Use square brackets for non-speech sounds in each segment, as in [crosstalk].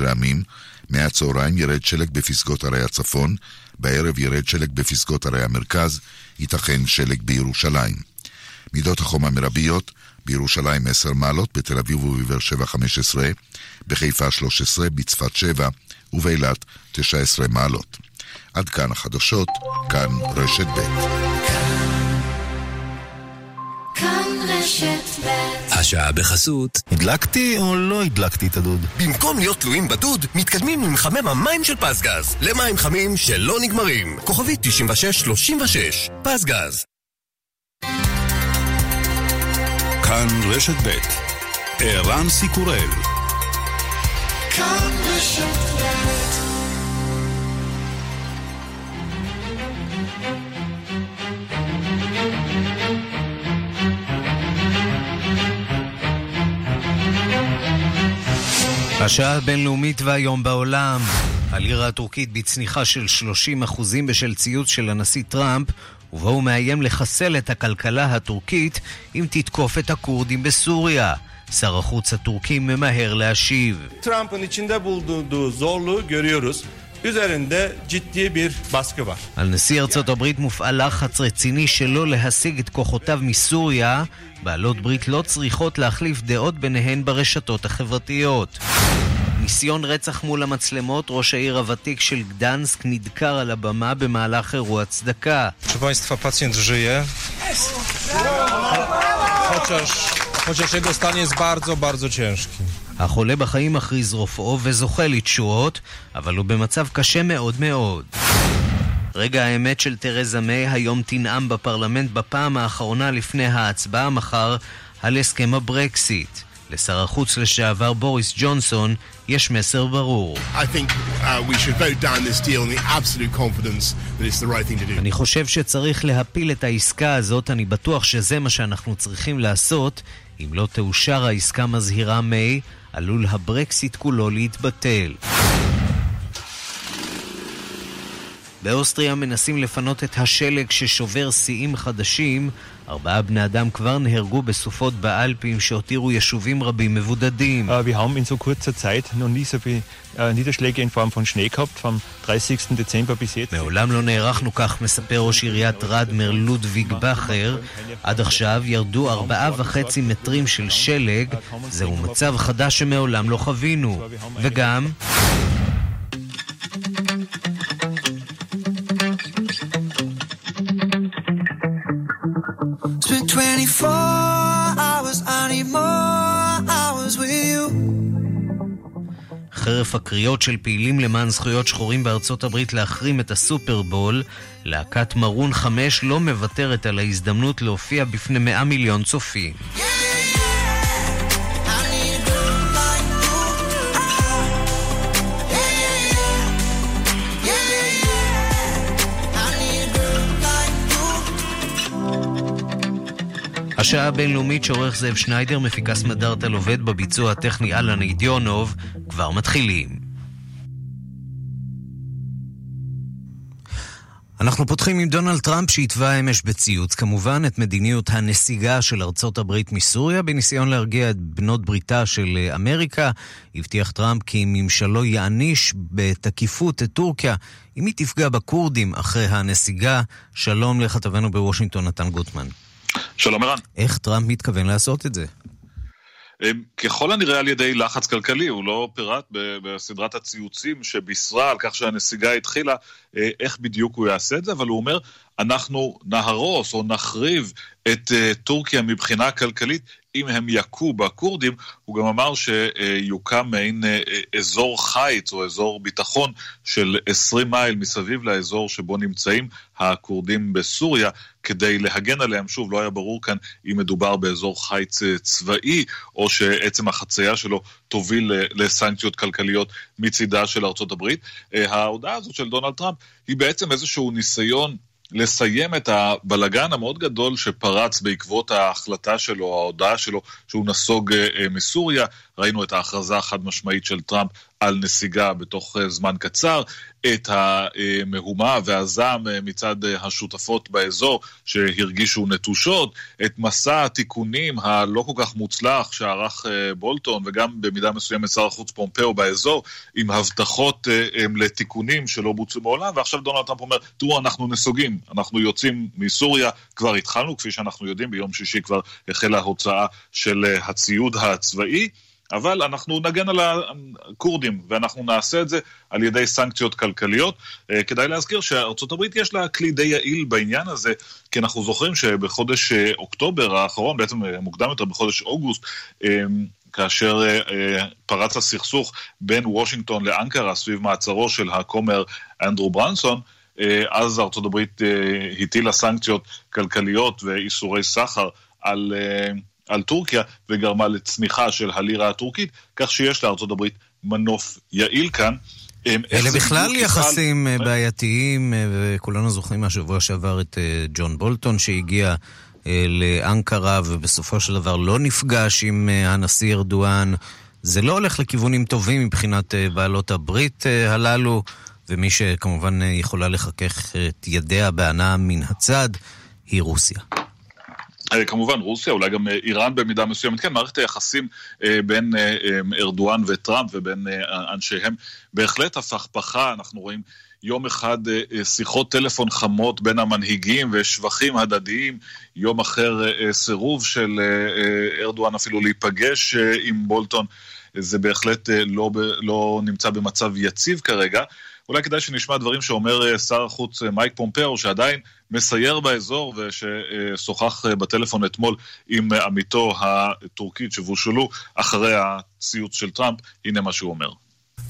מעלות רעמים, מהצהריים ירד שלג בפסגות ערי הצפון, בערב ירד שלג בפסגות ערי המרכז, ייתכן שלג בירושלים. מידות החום המרביות, בירושלים 10 מעלות, בתל אביב ובבאר שבע 15, בחיפה 13, בצפת 7 ובאילת 19 מעלות. עד כאן החדשות, כאן רשת ב'. השעה בחסות. הדלקתי או לא הדלקתי את הדוד? במקום להיות תלויים בדוד, מתקדמים למחמם המים של פסגז. למים חמים שלא נגמרים. כוכבית 9636. פסגז. כאן רשת ב' ערן סיקורל כאן רשת ב' השעה הבינלאומית והיום בעולם. הלירה הטורקית בצניחה של 30% בשל ציוץ של הנשיא טראמפ, ובו הוא מאיים לחסל את הכלכלה הטורקית אם תתקוף את הכורדים בסוריה. שר החוץ הטורקי ממהר להשיב. Görüyoruz. Üzerinde ciddi bir baskı var. על נשיא ארצות הברית מופעל לחץ רציני שלא להשיג את כוחותיו מסוריה. בעלות ברית לא צריכות להחליף דעות ביניהן ברשתות החברתיות. ניסיון רצח מול המצלמות, ראש העיר הוותיק של גדנסק נדקר על הבמה במהלך אירוע צדקה. Chociaż, chociaż jego stan jest bardzo, bardzo ciężki. החולה בחיים מכריז רופאו וזוכה לתשועות, אבל הוא במצב קשה מאוד מאוד. רגע האמת של תרזה מיי היום תנאם בפרלמנט בפעם האחרונה לפני ההצבעה מחר על הסכם הברקסיט. לשר החוץ לשעבר בוריס ג'ונסון יש מסר ברור. אני חושב שצריך להפיל את העסקה הזאת, אני בטוח שזה מה שאנחנו צריכים לעשות. אם לא תאושר העסקה מזהירה מיי, עלול הברקסיט כולו להתבטל. באוסטריה מנסים לפנות את השלג ששובר שיאים חדשים. ארבעה בני אדם כבר נהרגו בסופות באלפים שהותירו יישובים רבים מבודדים. Wir haben in so kurzer Zeit noch nie so viele Niederschläge in Form von Schnee gehabt, vom 30. Dezember bis jetzt. מעולם לא נערכנו כך, מספר ראש עיריית רדמר לודוויג בכר. עד עכשיו ירדו ארבעה וחצי מטרים של שלג. זהו מצב חדש שמעולם לא חווינו. וגם... 24 hours, I need more hours with you. חרף הקריאות של פעילים למען זכויות שחורים בארצות הברית להחרים את הסופרבול, להקת מרון 5 לא מוותרת על ההזדמנות להופיע בפני 100 מיליון צופים. השעה הבינלאומית שעורך זאב שניידר, מפיקס מדארטל עובד בביצוע הטכני אלן אידיונוב, כבר מתחילים. אנחנו פותחים עם דונלד טראמפ שהתווה אמש בציוץ כמובן את מדיניות הנסיגה של ארצות הברית מסוריה בניסיון להרגיע את בנות בריתה של אמריקה. הבטיח טראמפ כי ממשלו יעניש בתקיפות את טורקיה אם היא תפגע בכורדים אחרי הנסיגה. שלום לכתבנו בוושינגטון נתן גוטמן. שלום ערן. איך טראמפ מתכוון לעשות את זה? ככל הנראה על ידי לחץ כלכלי, הוא לא פירט בסדרת הציוצים שבישרה על כך שהנסיגה התחילה, איך בדיוק הוא יעשה את זה, אבל הוא אומר, אנחנו נהרוס או נחריב את טורקיה מבחינה כלכלית אם הם יכו בכורדים, הוא גם אמר שיוקם מעין אזור חיץ או אזור ביטחון של 20 מייל מסביב לאזור שבו נמצאים הכורדים בסוריה, כדי להגן עליהם. שוב, לא היה ברור כאן אם מדובר באזור חיץ צבאי, או שעצם החצייה שלו תוביל לסנקציות כלכליות מצידה של ארצות הברית. ההודעה הזאת של דונלד טראמפ היא בעצם איזשהו ניסיון לסיים את הבלגן המאוד גדול שפרץ בעקבות ההחלטה שלו, ההודעה שלו, שהוא נסוג מסוריה. ראינו את ההכרזה החד משמעית של טראמפ על נסיגה בתוך זמן קצר, את המהומה והזעם מצד השותפות באזור שהרגישו נטושות, את מסע התיקונים הלא כל כך מוצלח שערך בולטון וגם במידה מסוימת שר החוץ פומפאו באזור, עם הבטחות לתיקונים שלא בוצעו מעולם, ועכשיו דונלד טראמפ אומר, תראו, אנחנו נסוגים, אנחנו יוצאים מסוריה, כבר התחלנו, כפי שאנחנו יודעים, ביום שישי כבר החלה ההוצאה של הציוד הצבאי. אבל אנחנו נגן על הכורדים, ואנחנו נעשה את זה על ידי סנקציות כלכליות. כדאי להזכיר שארצות הברית יש לה כלי די יעיל בעניין הזה, כי אנחנו זוכרים שבחודש אוקטובר האחרון, בעצם מוקדם יותר בחודש אוגוסט, כאשר פרץ הסכסוך בין וושינגטון לאנקרה סביב מעצרו של הכומר אנדרו ברנסון, אז ארצות הברית הטילה סנקציות כלכליות ואיסורי סחר על... על טורקיה וגרמה לצמיחה של הלירה הטורקית, כך שיש לארצות הברית מנוף יעיל כאן. אלה בכלל יחסים אה, בעייתיים, אה, וכולנו זוכרים מהשבוע שעבר את אה, ג'ון בולטון שהגיע לאנקרה ובסופו של דבר לא נפגש עם הנשיא ארדואן. זה לא הולך לכיוונים טובים מבחינת בעלות הברית הללו, ומי שכמובן יכולה לחכך את ידיה בהנאה מן הצד היא רוסיה. כמובן רוסיה, אולי גם איראן במידה מסוימת, כן, מערכת היחסים בין ארדואן וטראמפ ובין אנשיהם בהחלט הפכפכה, אנחנו רואים יום אחד שיחות טלפון חמות בין המנהיגים ושבחים הדדיים, יום אחר סירוב של ארדואן אפילו להיפגש עם בולטון, זה בהחלט לא, לא נמצא במצב יציב כרגע. אולי כדאי שנשמע דברים שאומר שר החוץ מייק פומפאו, שעדיין מסייר באזור וששוחח בטלפון אתמול עם עמיתו הטורקית שבושלו אחרי הציוץ של טראמפ, הנה מה שהוא אומר.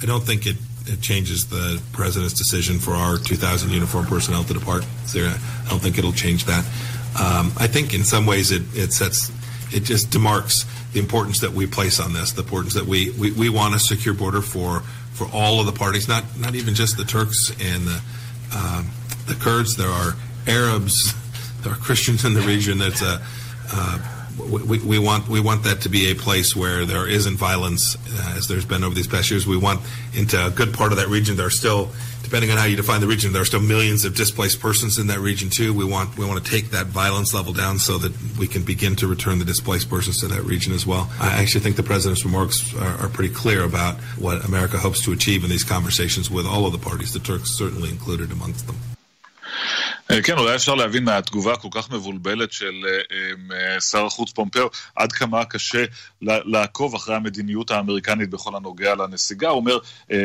I don't think it, it changes the president's decision for our 2,000 uniformed personnel to depart. I don't think it'll change that. Um, I think in some ways it, it sets, it just demarks the importance that we place on this, the importance that we, we, we want a secure border for for all of the parties, not not even just the Turks and the um, the Kurds. There are Arabs, there are Christians in the region. That's a uh, we, we want we want that to be a place where there isn't violence, uh, as there's been over these past years. We want into a good part of that region. There are still, depending on how you define the region, there are still millions of displaced persons in that region too. We want we want to take that violence level down so that we can begin to return the displaced persons to that region as well. I actually think the president's remarks are, are pretty clear about what America hopes to achieve in these conversations with all of the parties, the Turks certainly included amongst them. כן, אולי אפשר להבין מהתגובה הכל כך מבולבלת של שר החוץ פומפאו, עד כמה קשה לעקוב אחרי המדיניות האמריקנית בכל הנוגע לנסיגה. הוא אומר,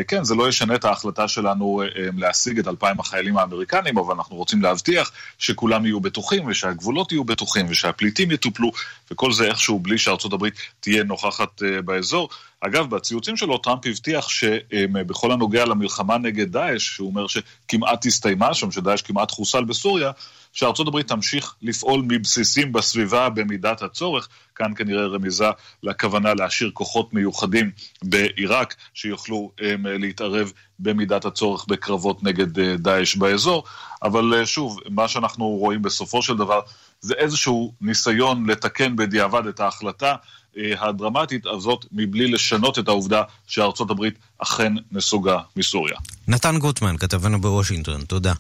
כן, זה לא ישנה את ההחלטה שלנו להשיג את אלפיים החיילים האמריקנים, אבל אנחנו רוצים להבטיח שכולם יהיו בטוחים, ושהגבולות יהיו בטוחים, ושהפליטים יטופלו, וכל זה איכשהו בלי שארצות הברית תהיה נוכחת באזור. אגב, בציוצים שלו טראמפ הבטיח שבכל הנוגע למלחמה נגד דאעש, שהוא אומר שכמעט הסתיימה שם, שדאעש כמעט חוסל בסוריה, שארצות הברית תמשיך לפעול מבסיסים בסביבה במידת הצורך. כאן כנראה רמיזה לכוונה להשאיר כוחות מיוחדים בעיראק, שיוכלו הם, להתערב במידת הצורך בקרבות נגד דאעש באזור. אבל שוב, מה שאנחנו רואים בסופו של דבר זה איזשהו ניסיון לתקן בדיעבד את ההחלטה. הדרמטית הזאת מבלי לשנות את העובדה שארצות הברית אכן נסוגה מסוריה. נתן גוטמן, כתבנו בוושינגטון, תודה.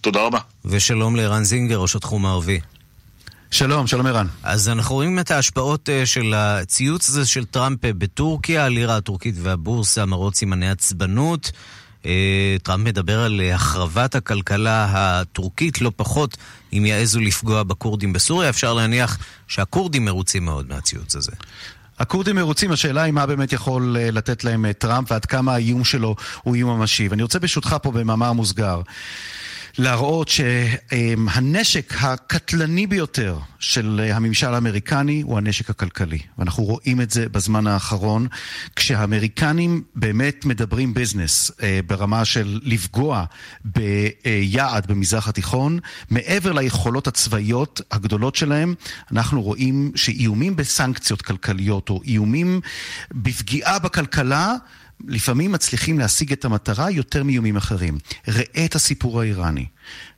תודה רבה. ושלום לערן זינגר, ראש התחום הערבי. שלום, שלום ערן. אז אנחנו רואים את ההשפעות של הציוץ הזה של טראמפ בטורקיה, הלירה הטורקית והבורסה מראות סימני עצבנות. טראמפ מדבר על החרבת הכלכלה הטורקית, לא פחות אם יעזו לפגוע בכורדים בסוריה. אפשר להניח שהכורדים מרוצים מאוד מהציוץ הזה. הכורדים מרוצים, השאלה היא מה באמת יכול לתת להם טראמפ ועד כמה האיום שלו הוא איום ממשי. ואני רוצה ברשותך פה במאמר מוסגר. להראות שהנשק הקטלני ביותר של הממשל האמריקני הוא הנשק הכלכלי. ואנחנו רואים את זה בזמן האחרון, כשהאמריקנים באמת מדברים ביזנס ברמה של לפגוע ביעד במזרח התיכון, מעבר ליכולות הצבאיות הגדולות שלהם, אנחנו רואים שאיומים בסנקציות כלכליות או איומים בפגיעה בכלכלה לפעמים מצליחים להשיג את המטרה יותר מאיומים אחרים. ראה את הסיפור האיראני.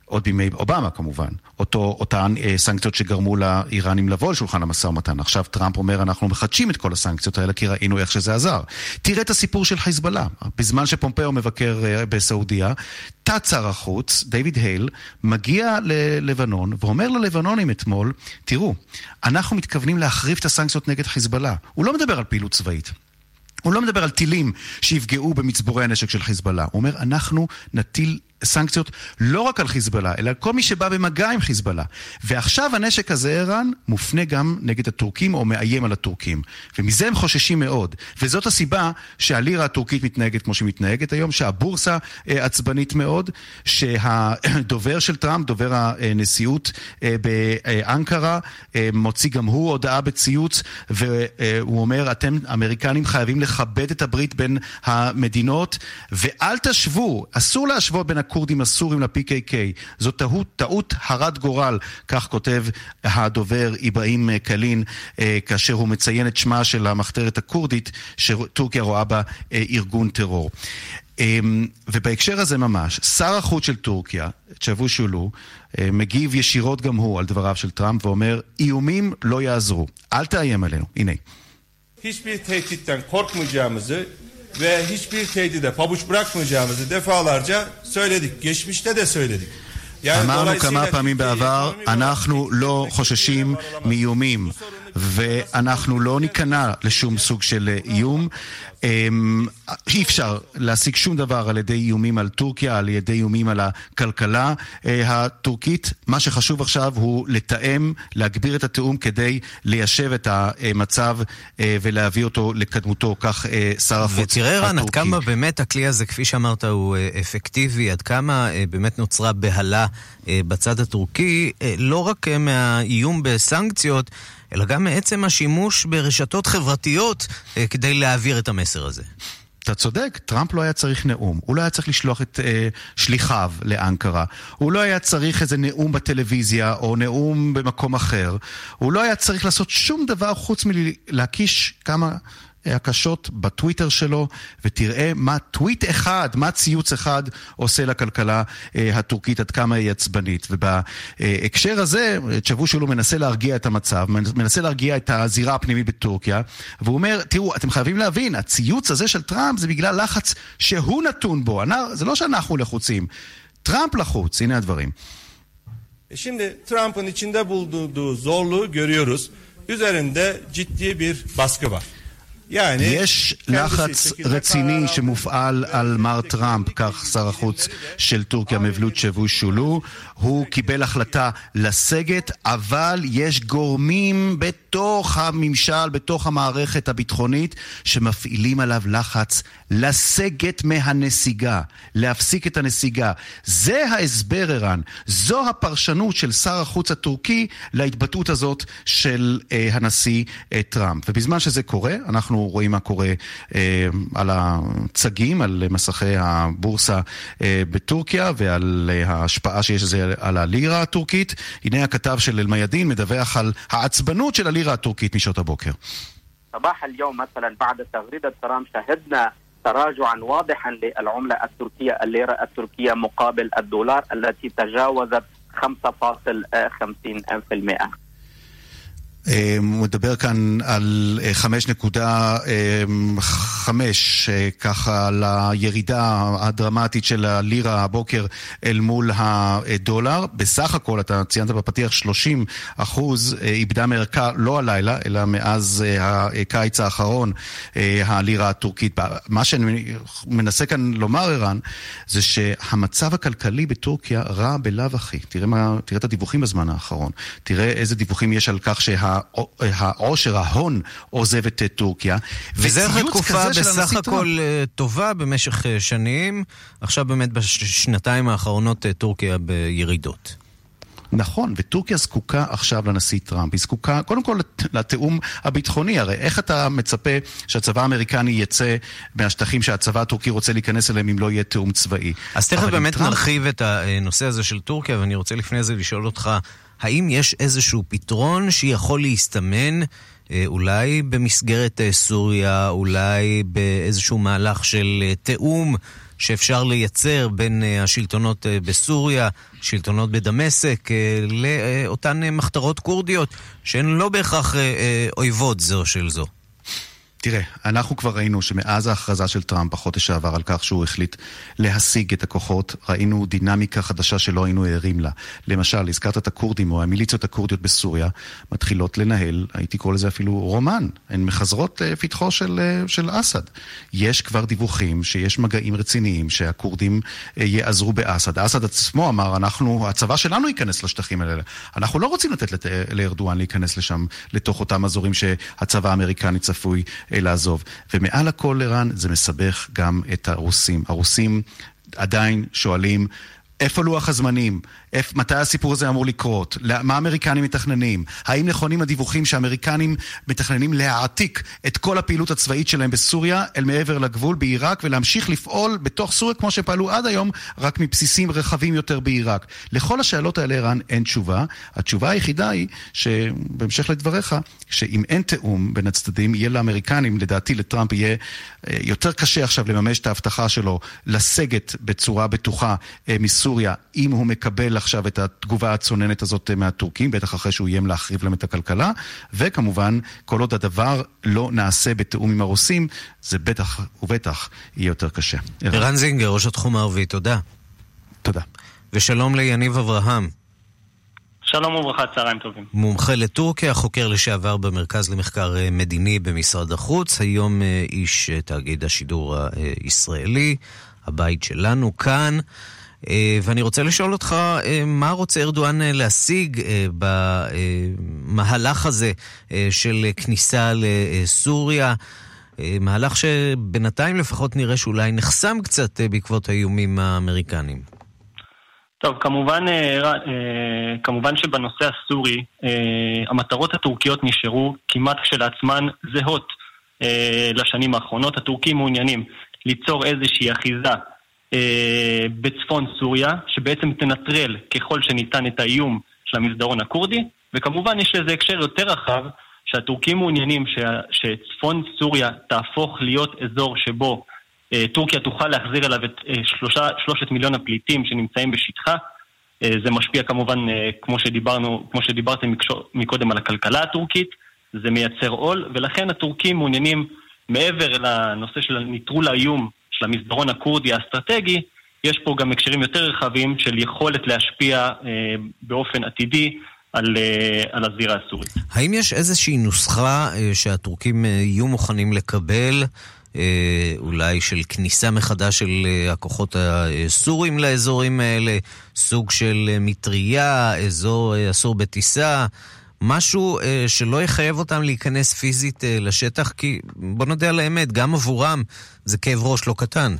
עוד בימי אובמה כמובן, אותו, אותן אה, סנקציות שגרמו לאיראנים לבוא לשולחן המשא ומתן. עכשיו טראמפ אומר אנחנו מחדשים את כל הסנקציות האלה כי ראינו איך שזה עזר. תראה את הסיפור של חיזבאללה. בזמן שפומפאו מבקר אה, בסעודיה, תת שר החוץ, דיוויד הייל, מגיע ללבנון ואומר ללבנונים אתמול, תראו, אנחנו מתכוונים להחריף את הסנקציות נגד חיזבאללה. הוא לא מדבר על פעילות צבאית. הוא לא מדבר על טילים שיפגעו במצבורי הנשק של חיזבאללה. הוא אומר, אנחנו נטיל סנקציות לא רק על חיזבאללה, אלא על כל מי שבא במגע עם חיזבאללה. ועכשיו הנשק הזה, ערן, מופנה גם נגד הטורקים או מאיים על הטורקים. ומזה הם חוששים מאוד. וזאת הסיבה שהלירה הטורקית מתנהגת כמו שהיא מתנהגת היום, שהבורסה אה, עצבנית מאוד, שהדובר של טראמפ, דובר הנשיאות אה, באנקרה, אה, מוציא גם הוא הודעה בציוץ, והוא אומר, אתם, אמריקנים, חייבים לכבד את הברית בין המדינות, ואל תשוו, אסור להשוות בין הכורדים הסורים ל-PKK. זו טעות, טעות הרת גורל, כך כותב הדובר איברהים קלין, אה, כאשר הוא מציין את שמה של המחתרת הכורדית, שטורקיה רואה בה אה, ארגון טרור. אמ, ובהקשר הזה ממש, שר החוץ של טורקיה, צ'אבושולו, אה, מגיב ישירות גם הוא על דבריו של טראמפ ואומר, איומים לא יעזרו, אל תאיים עלינו. הנה. hiçbir tehditten korkmayacağımızı ve hiçbir tehdide pabuç bırakmayacağımızı söyledik. Geçmişte de söyledik. אמרנו כמה פעמים בעבר, אנחנו לא חוששים מאיומים ואנחנו לא ניכנע לשום סוג של איום. אי אפשר להשיג שום דבר על ידי איומים על טורקיה, על ידי איומים על הכלכלה הטורקית. מה שחשוב עכשיו הוא לתאם, להגביר את התיאום כדי ליישב את המצב ולהביא אותו לקדמותו, כך שר החוץ הטורקי. ותראה רן, עד כמה באמת הכלי הזה, כפי שאמרת, הוא אפקטיבי, עד כמה באמת נוצרה בהלה בצד הטורקי, לא רק מהאיום בסנקציות, אלא גם מעצם השימוש ברשתות חברתיות אה, כדי להעביר את המסר הזה. אתה צודק, טראמפ לא היה צריך נאום. הוא לא היה צריך לשלוח את אה, שליחיו לאנקרה. הוא לא היה צריך איזה נאום בטלוויזיה או נאום במקום אחר. הוא לא היה צריך לעשות שום דבר חוץ מלהקיש כמה הקשות בטוויטר שלו, ותראה מה טוויט אחד, מה ציוץ אחד עושה לכלכלה אה, הטורקית, עד כמה היא עצבנית. ובהקשר הזה, צ'בושולו מנסה להרגיע את המצב, מנסה להרגיע את הזירה הפנימית בטורקיה, והוא אומר, תראו, אתם חייבים להבין, הציוץ הזה של טראמפ זה בגלל לחץ שהוא נתון בו, זה לא שאנחנו לחוצים, טראמפ לחוץ, הנה הדברים. Şimdi Trump'ın içinde bulunduğu zorluğu görüyoruz. Üzerinde ciddi bir baskı var. יש לחץ רציני שמופעל על מר טראמפ, כך שר החוץ של טורקיה מבלוט שבו שולו. הוא קיבל החלטה לסגת, אבל יש גורמים בתוך הממשל, בתוך המערכת הביטחונית, שמפעילים עליו לחץ לסגת מהנסיגה, להפסיק את הנסיגה. זה ההסבר, ערן. זו הפרשנות של שר החוץ הטורקי להתבטאות הזאת של אה, הנשיא אה, טראמפ. ובזמן שזה קורה, אנחנו רואים מה קורה אה, על הצגים, על מסכי הבורסה אה, בטורקיה ועל אה, ההשפעה שיש לזה על הלירה הטורקית. הנה הכתב של אל-מיאדין מדווח על העצבנות של הלירה הטורקית משעות הבוקר. صباح اليوم مثلا بعد تغريدة ترامب شهدنا تراجعا واضحا للعملة التركية الليرة التركية مقابل الدولار التي تجاوزت 5.50% הוא מדבר כאן על 5.5, ככה על הירידה הדרמטית של הלירה הבוקר אל מול הדולר. בסך הכל, אתה ציינת בפתיח, 30 אחוז איבדה מערכה לא הלילה, אלא מאז הקיץ האחרון, הלירה הטורקית. מה שאני מנסה כאן לומר, ערן, זה שהמצב הכלכלי בטורקיה רע בלאו הכי. תראה, תראה את הדיווחים בזמן האחרון. תראה איזה דיווחים יש על כך שה... העושר, ההון, עוזב את טורקיה. וזה אחרי תקופה בסך הכל טובה במשך שנים. עכשיו באמת בשנתיים האחרונות טורקיה בירידות. נכון, וטורקיה זקוקה עכשיו לנשיא טראמפ. היא זקוקה קודם כל לתיאום הביטחוני. הרי איך אתה מצפה שהצבא האמריקני יצא מהשטחים שהצבא הטורקי רוצה להיכנס אליהם אם לא יהיה תיאום צבאי? אז תכף באמת טראמפ... נרחיב את הנושא הזה של טורקיה, ואני רוצה לפני זה לשאול אותך... האם יש איזשהו פתרון שיכול להסתמן אולי במסגרת סוריה, אולי באיזשהו מהלך של תיאום שאפשר לייצר בין השלטונות בסוריה, שלטונות בדמשק, לאותן מחתרות כורדיות, שהן לא בהכרח אויבות זו של זו. תראה, אנחנו כבר ראינו שמאז ההכרזה של טראמפ בחודש שעבר על כך שהוא החליט להשיג את הכוחות, ראינו דינמיקה חדשה שלא היינו ערים לה. למשל, הזכרת את הכורדים או המיליציות הכורדיות בסוריה, מתחילות לנהל, הייתי קורא לזה אפילו רומן. הן מחזרות uh, פתחו של, uh, של אסד. יש כבר דיווחים שיש מגעים רציניים שהכורדים uh, יעזרו באסד. אסד עצמו אמר, אנחנו, הצבא שלנו ייכנס לשטחים האלה. אנחנו לא רוצים לתת לארדואן להיכנס לשם, לתוך אותם אזורים שהצבא האמריקני צפוי לעזוב. ומעל הכל, ערן, זה מסבך גם את הרוסים. הרוסים עדיין שואלים, איפה לוח הזמנים? מתי הסיפור הזה אמור לקרות? מה האמריקנים מתכננים? האם נכונים הדיווחים שהאמריקנים מתכננים להעתיק את כל הפעילות הצבאית שלהם בסוריה אל מעבר לגבול בעיראק ולהמשיך לפעול בתוך סוריה כמו שפעלו עד היום, רק מבסיסים רחבים יותר בעיראק? לכל השאלות האלה, ערן, אין תשובה. התשובה היחידה היא, שבהמשך לדבריך, שאם אין תיאום בין הצדדים, יהיה לאמריקנים, לדעתי לטראמפ יהיה אה, יותר קשה עכשיו לממש את ההבטחה שלו לסגת בצורה בטוחה אה, מסוריה, אם הוא מקבל עכשיו את התגובה הצוננת הזאת אה, מהטורקים, בטח אחרי שהוא איים להחריב להם את הכלכלה, וכמובן, כל עוד הדבר לא נעשה בתיאום עם הרוסים, זה בטח ובטח יהיה יותר קשה. ערן זינגר, ראש התחום הערבי, תודה. תודה. ושלום ליניב אברהם. שלום וברכה, צהריים טובים. מומחה לטורקיה, חוקר לשעבר במרכז למחקר אה, מדיני במשרד החוץ, היום אה, איש תאגיד השידור הישראלי, הבית שלנו כאן. אה, ואני רוצה לשאול אותך, אה, מה רוצה ארדואן אה, להשיג במהלך הזה של כניסה לסוריה? מהלך שבינתיים לפחות נראה שאולי נחסם קצת בעקבות האיומים האמריקניים. טוב, כמובן, כמובן שבנושא הסורי, המטרות הטורקיות נשארו כמעט כשלעצמן זהות לשנים האחרונות. הטורקים מעוניינים ליצור איזושהי אחיזה אה, בצפון סוריה, שבעצם תנטרל ככל שניתן את האיום של המסדרון הכורדי, וכמובן יש לזה הקשר יותר רחב, שהטורקים מעוניינים ש... שצפון סוריה תהפוך להיות אזור שבו אה, טורקיה תוכל להחזיר אליו את אה, שלושה, שלושת מיליון הפליטים שנמצאים בשטחה. אה, זה משפיע כמובן, אה, כמו שדיברנו, כמו שדיברתם מקודם על הכלכלה הטורקית, זה מייצר עול, ולכן הטורקים מעוניינים, מעבר לנושא של נטרול האיום של המסדרון הכורדי האסטרטגי, יש פה גם הקשרים יותר רחבים של יכולת להשפיע אה, באופן עתידי על, אה, על הזירה הסורית. האם יש איזושהי נוסחה אה, שהטורקים אה, יהיו מוכנים לקבל? אה, אולי של כניסה מחדש של אה, הכוחות הסורים לאזורים האלה, סוג של אה, מטריה, אזור אסור בטיסה, משהו אה, שלא יחייב אותם להיכנס פיזית אה, לשטח, כי בוא נודה על האמת, גם עבורם זה כאב ראש לא קטן.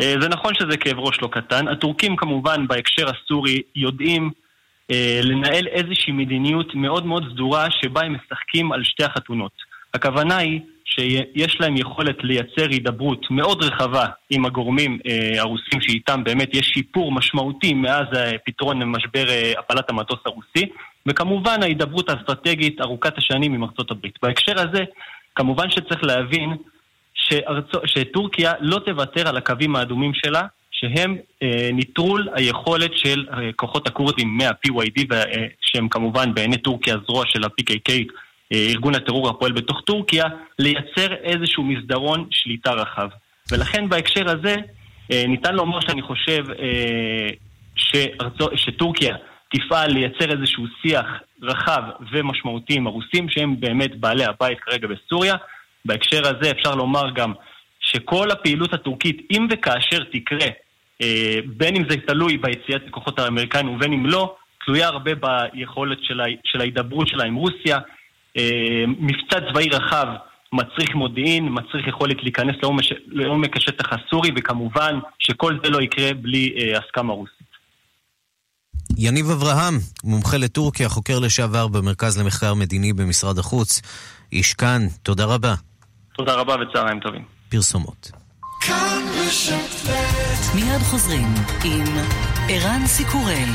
אה, זה נכון שזה כאב ראש לא קטן. הטורקים כמובן בהקשר הסורי יודעים אה, לנהל איזושהי מדיניות מאוד מאוד סדורה שבה הם משחקים על שתי החתונות. הכוונה היא שיש להם יכולת לייצר הידברות מאוד רחבה עם הגורמים אה, הרוסים שאיתם באמת יש שיפור משמעותי מאז אה, פתרון משבר אה, הפלת המטוס הרוסי, וכמובן ההידברות האסטרטגית ארוכת השנים עם ארצות הברית. בהקשר הזה, כמובן שצריך להבין שארצו, שטורקיה לא תוותר על הקווים האדומים שלה, שהם אה, ניטרול היכולת של אה, כוחות הכורדים מה-PYD, אה, שהם כמובן בעיני טורקיה זרוע של ה-PKK, אה, ארגון הטרור הפועל בתוך טורקיה, לייצר איזשהו מסדרון שליטה רחב. ולכן בהקשר הזה, אה, ניתן לומר שאני חושב אה, שארצו, שטורקיה תפעל לייצר איזשהו שיח רחב ומשמעותי עם הרוסים, שהם באמת בעלי הבית כרגע בסוריה. בהקשר הזה אפשר לומר גם שכל הפעילות הטורקית, אם וכאשר תקרה, אה, בין אם זה תלוי ביציאת הכוחות האמריקאים ובין אם לא, תלויה הרבה ביכולת של ההידברות שלה עם רוסיה. אה, מבצע צבאי רחב מצריך מודיעין, מצריך יכולת להיכנס לעומק, לעומק השטח הסורי, וכמובן שכל זה לא יקרה בלי אה, הסכמה רוסית. יניב אברהם, מומחה לטורקיה, חוקר לשעבר במרכז למחקר מדיני במשרד החוץ. איש כאן, תודה רבה. תודה רבה וצהריים טובים. פרסומות. מיד חוזרים עם ערן סיקורל.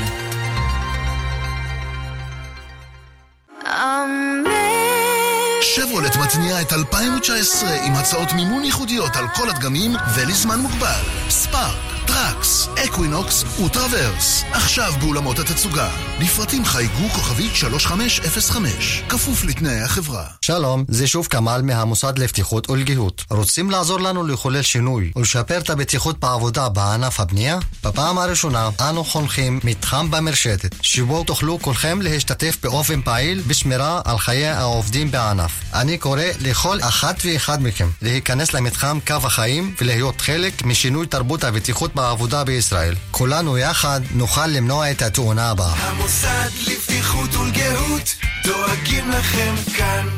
שברולט מתניעה את 2019 עם הצעות מימון ייחודיות על כל הדגמים ולזמן מוגבל. Spark, Trax, Equinox ו Traverse. עכשיו באולמות התצוגה. לפרטים חייגו כוכבית 3505. כפוף לתנאי החברה. שלום, זה שוב כמאל מהמוסד לבטיחות ולגיהות. רוצים לעזור לנו לחולל שינוי ולשפר את הבטיחות בעבודה בענף הבנייה? בפעם הראשונה אנו חונכים מתחם במרשתת, שבו תוכלו כולכם להשתתף באופן פעיל בשמירה על חיי העובדים בענף. אני קורא לכל אחת ואחד מכם להיכנס למתחם קו החיים ולהיות חלק משינוי תרבות הבטיחות בעבודה בישראל. כולנו יחד נוכל למנוע את התאונה הבאה. המוסד לבטיחות ולגהות, דואגים לכם כאן.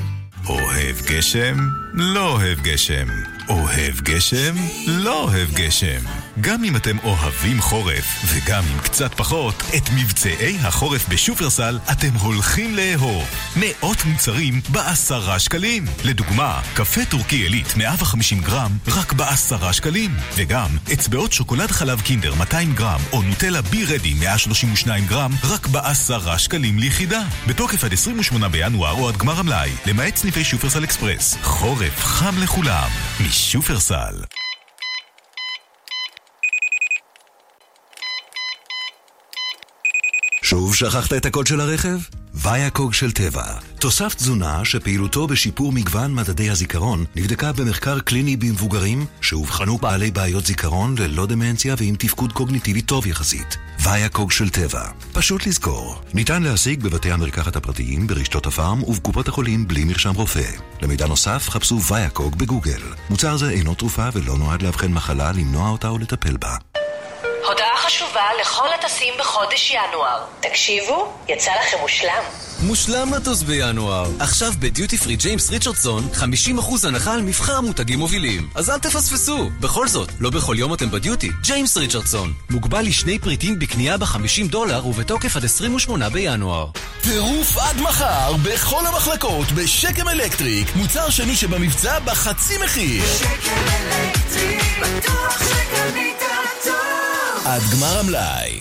אוהב גשם? לא אוהב גשם. אוהב גשם? לא אוהב גשם. גם אם אתם אוהבים חורף, וגם אם קצת פחות, את מבצעי החורף בשופרסל אתם הולכים לאהוב. מאות מוצרים בעשרה שקלים. לדוגמה, קפה טורקי עילית 150 גרם, רק בעשרה שקלים. וגם אצבעות שוקולד חלב קינדר 200 גרם, או נוטלה בי רדי 132 גרם, רק בעשרה שקלים ליחידה. בתוקף עד 28 בינואר או עד גמר המלאי, למעט סניפי שופרסל אקספרס. חורף חם לכולם. משופרסל. שוב שכחת את הקוד של הרכב? ויאקוג של טבע. תוסף תזונה שפעילותו בשיפור מגוון מדדי הזיכרון נבדקה במחקר קליני במבוגרים שאובחנו בעלי בעיות זיכרון ללא דמנציה ועם תפקוד קוגניטיבי טוב יחסית. ויאקוג של טבע. פשוט לזכור. ניתן להשיג בבתי המרקחת הפרטיים, ברשתות הפארם ובקופות החולים בלי מרשם רופא. למידע נוסף חפשו ויאקוג בגוגל. מוצר זה אינו תרופה ולא נועד לאבחן מחלה, למנוע אותה או לטפל בה. הודעה חשובה לכל הטסים בחודש ינואר. תקשיבו, יצא לכם מושלם. מושלם לטוס בינואר. עכשיו בדיוטי פרי ג'יימס ריצ'רדסון, 50% הנחה על מבחר מותגים מובילים. אז אל תפספסו. בכל זאת, לא בכל יום אתם בדיוטי. ג'יימס ריצ'רדסון. מוגבל לשני פריטים בקנייה ב-50 דולר ובתוקף עד 28 בינואר. טירוף עד מחר בכל המחלקות בשקם אלקטריק. מוצר שני שבמבצע בחצי מחיר. שקל אלקטריק, בטוח שקנית טוב. עד גמר המלאי.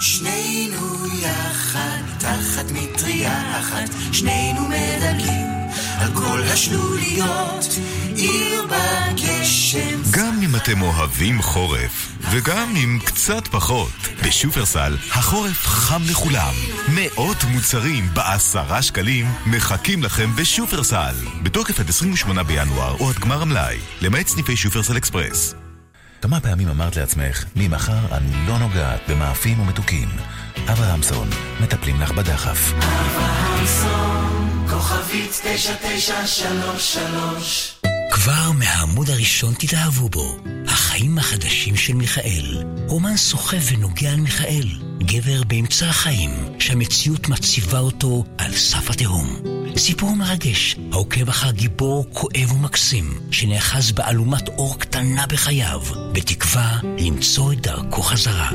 שנינו יחד, תחת מטריה אחת, שנינו מדלגים על כל השלוליות, עיר בגשם. גם אם אתם אוהבים חורף, וגם אם קצת פחות, בשופרסל החורף חם לכולם. מאות מוצרים בעשרה שקלים מחכים לכם בשופרסל. בתוקף עד 28 בינואר או עד גמר המלאי, למעט סניפי שופרסל אקספרס. כמה פעמים אמרת לעצמך, ממחר אני לא נוגעת במאפים ומתוקים. אברהמסון, מטפלים לך בדחף. אברהמסון, כוכבית 9933 כבר מהעמוד הראשון תתאהבו בו. החיים החדשים של מיכאל. רומן סוחב ונוגע על מיכאל. גבר באמצע החיים, שהמציאות מציבה אותו על סף התהום. סיפור מרגש, העוקב אחר גיבור כואב ומקסים, שנאחז באלומת אור קטנה בחייו, בתקווה למצוא את דרכו חזרה.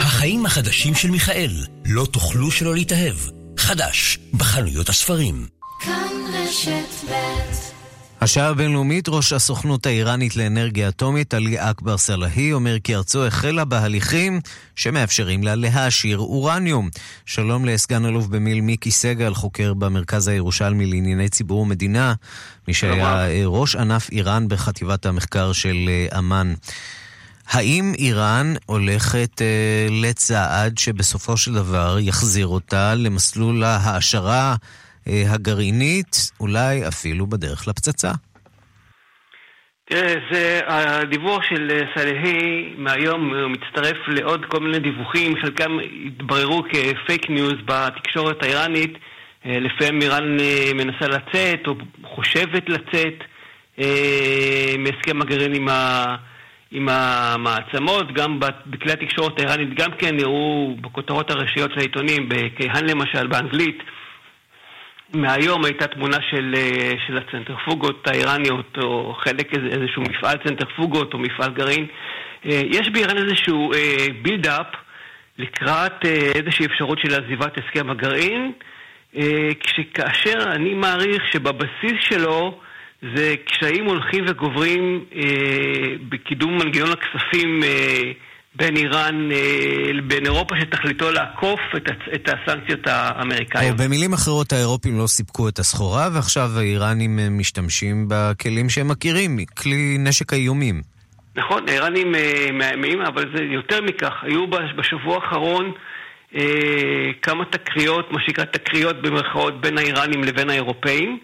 החיים החדשים של מיכאל, לא תוכלו שלא להתאהב. חדש, בחנויות הספרים. כאן רשת ב' השעה הבינלאומית, ראש הסוכנות האיראנית לאנרגיה אטומית, עלי אכבר סלאהי, אומר כי ארצו החלה בהליכים שמאפשרים לה להעשיר אורניום. שלום לסגן אלוף במיל מיקי סגל, חוקר במרכז הירושלמי לענייני ציבור ומדינה, מי שהיה ראש ענף איראן בחטיבת המחקר של אמ"ן. האם איראן הולכת אה, לצעד שבסופו של דבר יחזיר אותה למסלול ההעשרה הגרעינית, אולי אפילו בדרך לפצצה. תראה, זה הדיווח של סלהי מהיום מצטרף לעוד כל מיני דיווחים, חלקם התבררו כפייק ניוז בתקשורת האיראנית, לפיהם איראן מנסה לצאת או חושבת לצאת מהסכם הגרעין עם, ה, עם המעצמות, גם בכלי התקשורת האיראנית גם כן נראו בכותרות הראשיות של העיתונים, בכהן למשל באנגלית, מהיום הייתה תמונה של, של הצנטרפוגות האיראניות, או חלק איזשהו מפעל צנטרפוגות או מפעל גרעין. יש באיראן איזשהו בילדאפ לקראת איזושהי אפשרות של עזיבת הסכם הגרעין, כשכאשר אני מעריך שבבסיס שלו זה קשיים הולכים וגוברים בקידום מנגנון הכספים בין איראן, אה, בין אירופה שתכליתו לעקוף את, את הסנקציות האמריקאיות. או במילים אחרות, האירופים לא סיפקו את הסחורה, ועכשיו האיראנים אה, משתמשים בכלים שהם מכירים, כלי נשק האיומים. נכון, האיראנים אה, מאיימים, אבל זה יותר מכך. היו בש- בשבוע האחרון אה, כמה תקריות, מה שנקרא תקריות במרכאות, בין האיראנים לבין האירופאים,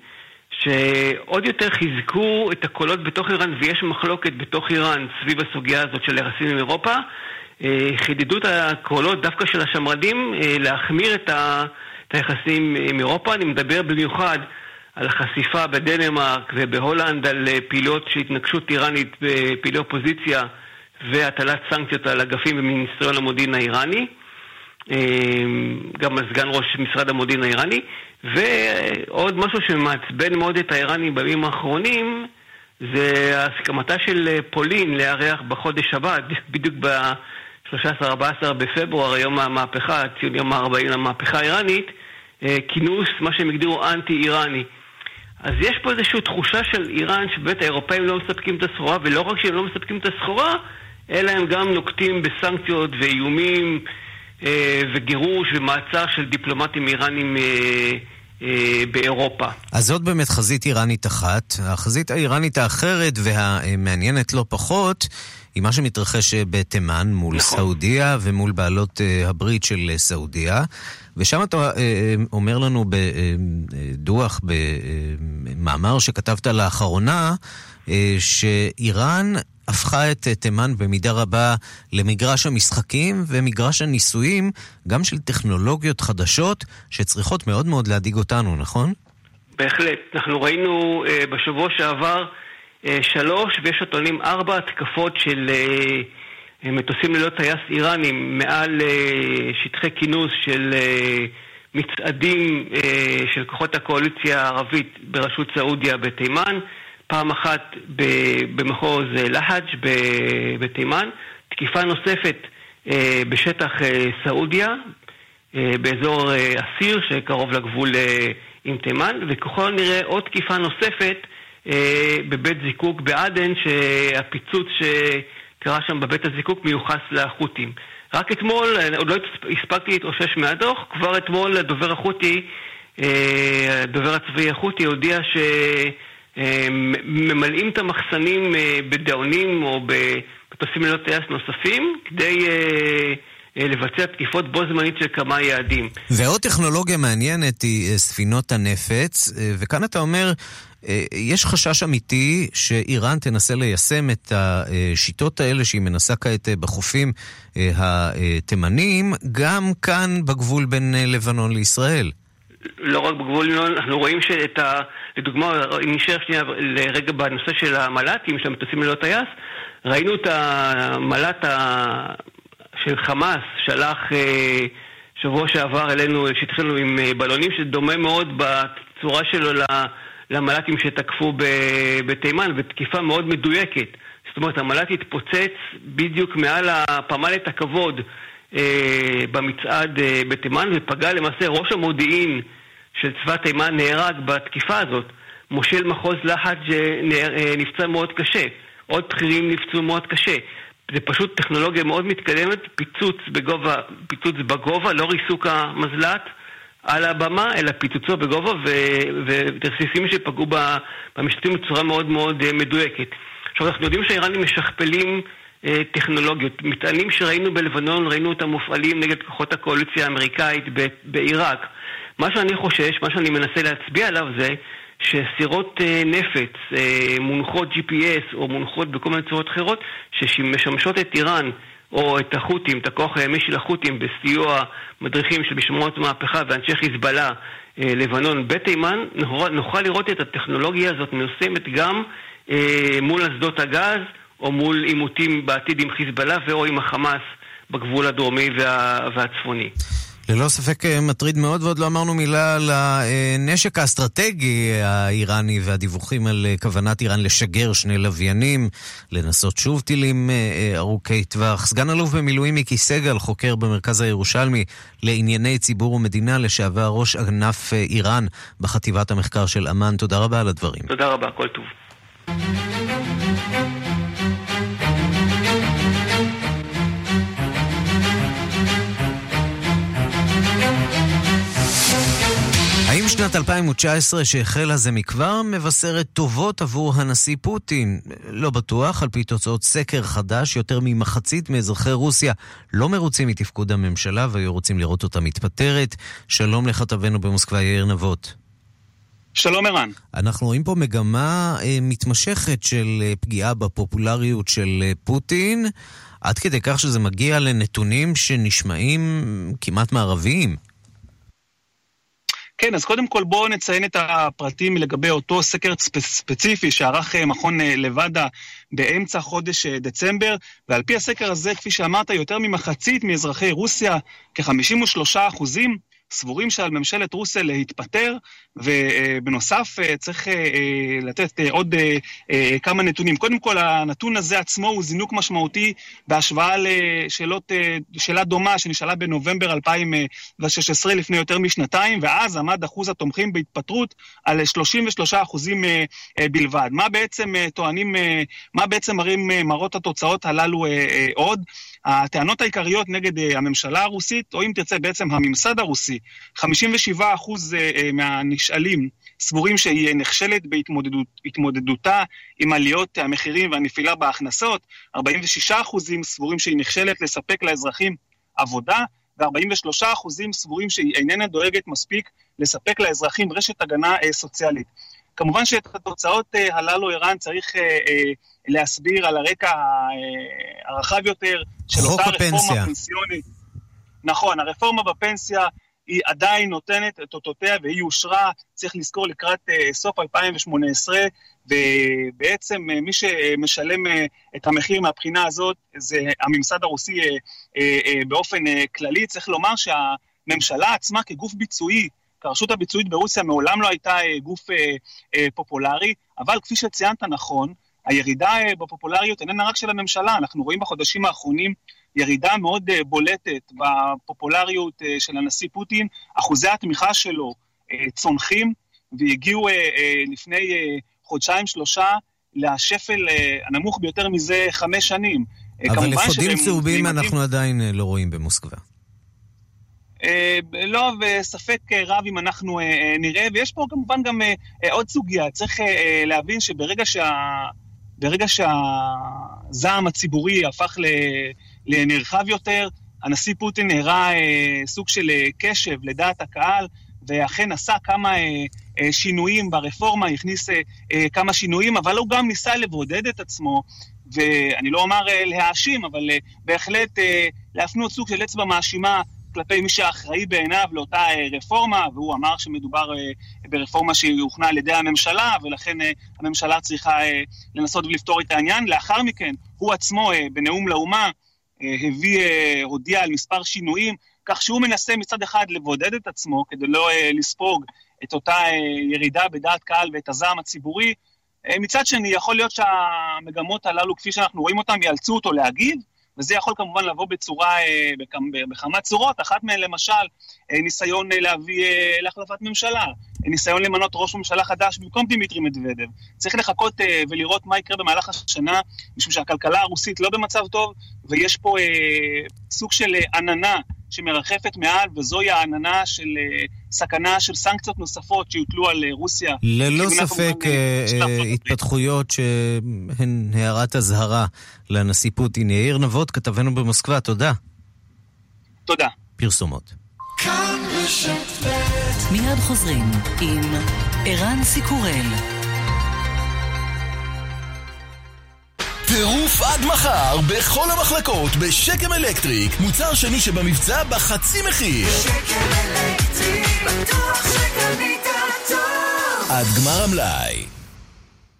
שעוד יותר חיזקו את הקולות בתוך איראן, ויש מחלוקת בתוך איראן סביב הסוגיה הזאת של היחסים עם אירופה. אה, חידדו את הקולות דווקא של השמרנים אה, להחמיר את היחסים עם אירופה. אני מדבר במיוחד על החשיפה בדנמרק ובהולנד על אה, פעילות של התנגשות איראנית בפעילי אופוזיציה והטלת סנקציות על אגפים במיניסטריון המודיעין האיראני. גם על סגן ראש משרד המודיעין האיראני. ועוד משהו שמעצבן מאוד את האיראנים בימים האחרונים זה הסכמתה של אה, פולין לארח בחודש הבא, [laughs] בדיוק ב-13-14 בפברואר, יום המהפכה, ציון יום ה-40 למהפכה האיראנית, אה, כינוס, מה שהם הגדירו אנטי-איראני. אז יש פה איזושהי תחושה של איראן שבאמת האירופאים לא מספקים את הסחורה, ולא רק שהם לא מספקים את הסחורה, אלא הם גם נוקטים בסנקציות ואיומים וגירוש ומעצר של דיפלומטים איראנים אה, אה, באירופה. אז זאת באמת חזית איראנית אחת. החזית האיראנית האחרת והמעניינת לא פחות היא מה שמתרחש בתימן מול נכון. סעודיה ומול בעלות אה, הברית של אה, סעודיה. ושם אתה אה, אומר לנו בדוח, במאמר שכתבת לאחרונה, שאיראן הפכה את תימן במידה רבה למגרש המשחקים ומגרש הניסויים, גם של טכנולוגיות חדשות שצריכות מאוד מאוד להדאיג אותנו, נכון? בהחלט. אנחנו ראינו בשבוע שעבר שלוש, ויש הטוענים ארבע התקפות של uh, מטוסים ללא טייס איראנים מעל שטחי כינוס של מצעדים של כוחות הקואליציה הערבית בראשות סעודיה בתימן. פעם אחת במחוז לחאג' בתימן, תקיפה נוספת בשטח סעודיה, באזור אסיר שקרוב לגבול עם תימן, וככל הנראה עוד תקיפה נוספת בבית זיקוק בעדן, שהפיצוץ שקרה שם בבית הזיקוק מיוחס לחות'ים. רק אתמול, עוד לא הספקתי להתאושש מהדוח, כבר אתמול הדובר החות'י, הדובר הצבאי החות'י הודיע ש... ממלאים את המחסנים בדאונים או במטוסים ללא טייס נוספים כדי לבצע תקיפות בו זמנית של כמה יעדים. ועוד טכנולוגיה מעניינת היא ספינות הנפץ, וכאן אתה אומר, יש חשש אמיתי שאיראן תנסה ליישם את השיטות האלה שהיא מנסה כעת בחופים התימנים, גם כאן בגבול בין לבנון לישראל. לא רק בגבול, אנחנו רואים שאת ה... לדוגמה, אם נשאר שנייה לרגע בנושא של המל"טים, של המטוסים ללא טייס, ראינו את המל"ט ה... של חמאס, שלח אה, שבוע שעבר אלינו, שהתחילו עם בלונים, שדומה מאוד בצורה שלו למל"טים שתקפו בתימן, ותקיפה מאוד מדויקת. זאת אומרת, המל"ט התפוצץ בדיוק מעל פמלת הכבוד אה, במצעד אה, בתימן, ופגע למעשה ראש המודיעין של צבא תימן נהרג בתקיפה הזאת. מושל מחוז לחץ נפצע מאוד קשה. עוד בכירים נפצעו מאוד קשה. זה פשוט טכנולוגיה מאוד מתקדמת, פיצוץ בגובה, פיצוץ בגובה, לא ריסוק המזל"ט על הבמה, אלא פיצוצו בגובה ותרסיסים שפגעו במשתתפים בצורה מאוד מאוד מדויקת. עכשיו אנחנו יודעים שהאיראנים משכפלים אה, טכנולוגיות. מטענים שראינו בלבנון, ראינו אותם מופעלים נגד כוחות הקואליציה האמריקאית בעיראק. מה שאני חושש, מה שאני מנסה להצביע עליו זה שסירות אה, נפץ אה, מונחות GPS או מונחות בכל מיני צורות אחרות שמשמשות את איראן או את החות'ים, את הכוח הימי של החות'ים בסיוע מדריכים של משמרות מהפכה ואנשי חיזבאללה אה, לבנון בתימן, נוכל לראות את הטכנולוגיה הזאת מיושמת גם אה, מול אסדות הגז או מול עימותים בעתיד עם חיזבאללה ואו עם החמאס בגבול הדרומי וה, והצפוני. ללא ספק מטריד מאוד, ועוד לא אמרנו מילה על הנשק האסטרטגי האיראני והדיווחים על כוונת איראן לשגר שני לוויינים, לנסות שוב טילים ארוכי טווח. סגן אלוף במילואים מיקי סגל, חוקר במרכז הירושלמי לענייני ציבור ומדינה, לשעבר ראש ענף איראן בחטיבת המחקר של אמ"ן. תודה רבה על הדברים. תודה רבה, כל טוב. שנת 2019 שהחלה זה מכבר מבשרת טובות עבור הנשיא פוטין. לא בטוח, על פי תוצאות סקר חדש, יותר ממחצית מאזרחי רוסיה לא מרוצים מתפקוד הממשלה והיו רוצים לראות אותה מתפטרת. שלום לכתבנו במוסקבה יאיר נבות. שלום ערן. אנחנו רואים פה מגמה אה, מתמשכת של אה, פגיעה בפופולריות של אה, פוטין, עד כדי כך שזה מגיע לנתונים שנשמעים כמעט מערביים. כן, אז קודם כל בואו נציין את הפרטים לגבי אותו סקר ספציפי שערך אה, מכון אה, לבדה באמצע חודש אה, דצמבר, ועל פי הסקר הזה, כפי שאמרת, יותר ממחצית מאזרחי רוסיה, כ-53 אחוזים, סבורים שעל ממשלת רוסיה להתפטר, ובנוסף אה, צריך אה, אה, לתת עוד כמה נתונים. קודם כל, הנתון הזה עצמו הוא זינוק משמעותי בהשוואה לשאלות, שאלה דומה שנשאלה בנובמבר 2016 לפני יותר משנתיים, ואז עמד אחוז התומכים בהתפטרות על 33 אחוזים בלבד. מה בעצם טוענים, מה בעצם מראים, מראות התוצאות הללו עוד? הטענות העיקריות נגד uh, הממשלה הרוסית, או אם תרצה בעצם הממסד הרוסי, 57 אחוז uh, uh, מהנשאלים סבורים שהיא נכשלת בהתמודדותה עם עליות המחירים והנפילה בהכנסות, 46 אחוזים סבורים שהיא נכשלת לספק לאזרחים עבודה, ו-43 אחוזים סבורים שהיא איננה דואגת מספיק לספק לאזרחים רשת הגנה סוציאלית. כמובן שאת התוצאות uh, הללו, ערן, צריך uh, uh, להסביר על הרקע הרחב יותר של אותה הפנסיה. רפורמה פנסיונית. נכון, הרפורמה בפנסיה היא עדיין נותנת את אותותיה והיא אושרה, צריך לזכור, לקראת סוף 2018, ובעצם מי שמשלם את המחיר מהבחינה הזאת זה הממסד הרוסי באופן כללי. צריך לומר שהממשלה עצמה כגוף ביצועי, כרשות הביצועית ברוסיה מעולם לא הייתה uh, גוף uh, uh, פופולרי, אבל כפי שציינת נכון, הירידה בפופולריות איננה רק של הממשלה, אנחנו רואים בחודשים האחרונים ירידה מאוד בולטת בפופולריות של הנשיא פוטין, אחוזי התמיכה שלו צונחים והגיעו לפני חודשיים-שלושה לשפל הנמוך ביותר מזה חמש שנים. אבל אפודים צהובים אנחנו עדיין לא רואים במוסקבה. לא, וספק רב אם אנחנו נראה, ויש פה כמובן גם עוד סוגיה, צריך להבין שברגע שה... ברגע שהזעם הציבורי הפך לנרחב יותר, הנשיא פוטין הראה אה, סוג של אה, קשב לדעת הקהל, ואכן עשה כמה אה, אה, שינויים ברפורמה, הכניס אה, אה, כמה שינויים, אבל הוא גם ניסה לבודד את עצמו, ואני לא אומר אה, להאשים, אבל אה, בהחלט אה, להפנות סוג של אצבע מאשימה כלפי מי שאחראי בעיניו לאותה אה, רפורמה, והוא אמר שמדובר אה, ברפורמה שהוכנה על ידי הממשלה, ולכן אה, הממשלה צריכה לנסות ולפתור את העניין. לאחר מכן, הוא עצמו, בנאום לאומה, הביא, הודיע על מספר שינויים, כך שהוא מנסה מצד אחד לבודד את עצמו כדי לא לספוג את אותה ירידה בדעת קהל ואת הזעם הציבורי. מצד שני, יכול להיות שהמגמות הללו, כפי שאנחנו רואים אותן, יאלצו אותו להגיב, וזה יכול כמובן לבוא בצורה, אה, בכמה צורות, אחת מהן למשל אה, ניסיון אה, להביא להחלפת ממשלה, ניסיון למנות ראש ממשלה חדש במקום דימיטרי מדוודב. צריך לחכות ולראות מה יקרה במהלך השנה, משום שהכלכלה הרוסית לא במצב טוב, ויש פה סוג של עננה שמרחפת מעל, וזוהי העננה של סכנה של סנקציות נוספות שיוטלו על רוסיה. ללא ספק התפתחויות שהן הערת אזהרה לנשיא פוטין. יאיר נבות, כתבנו במוסקבה, תודה. תודה. פרסומות. מיד חוזרים עם ערן סיקורל. טירוף עד מחר בכל המחלקות בשקם אלקטריק מוצר שני שבמבצע בחצי מחיר שקם אלקטריק בטוח שקנית טוב עד גמר המלאי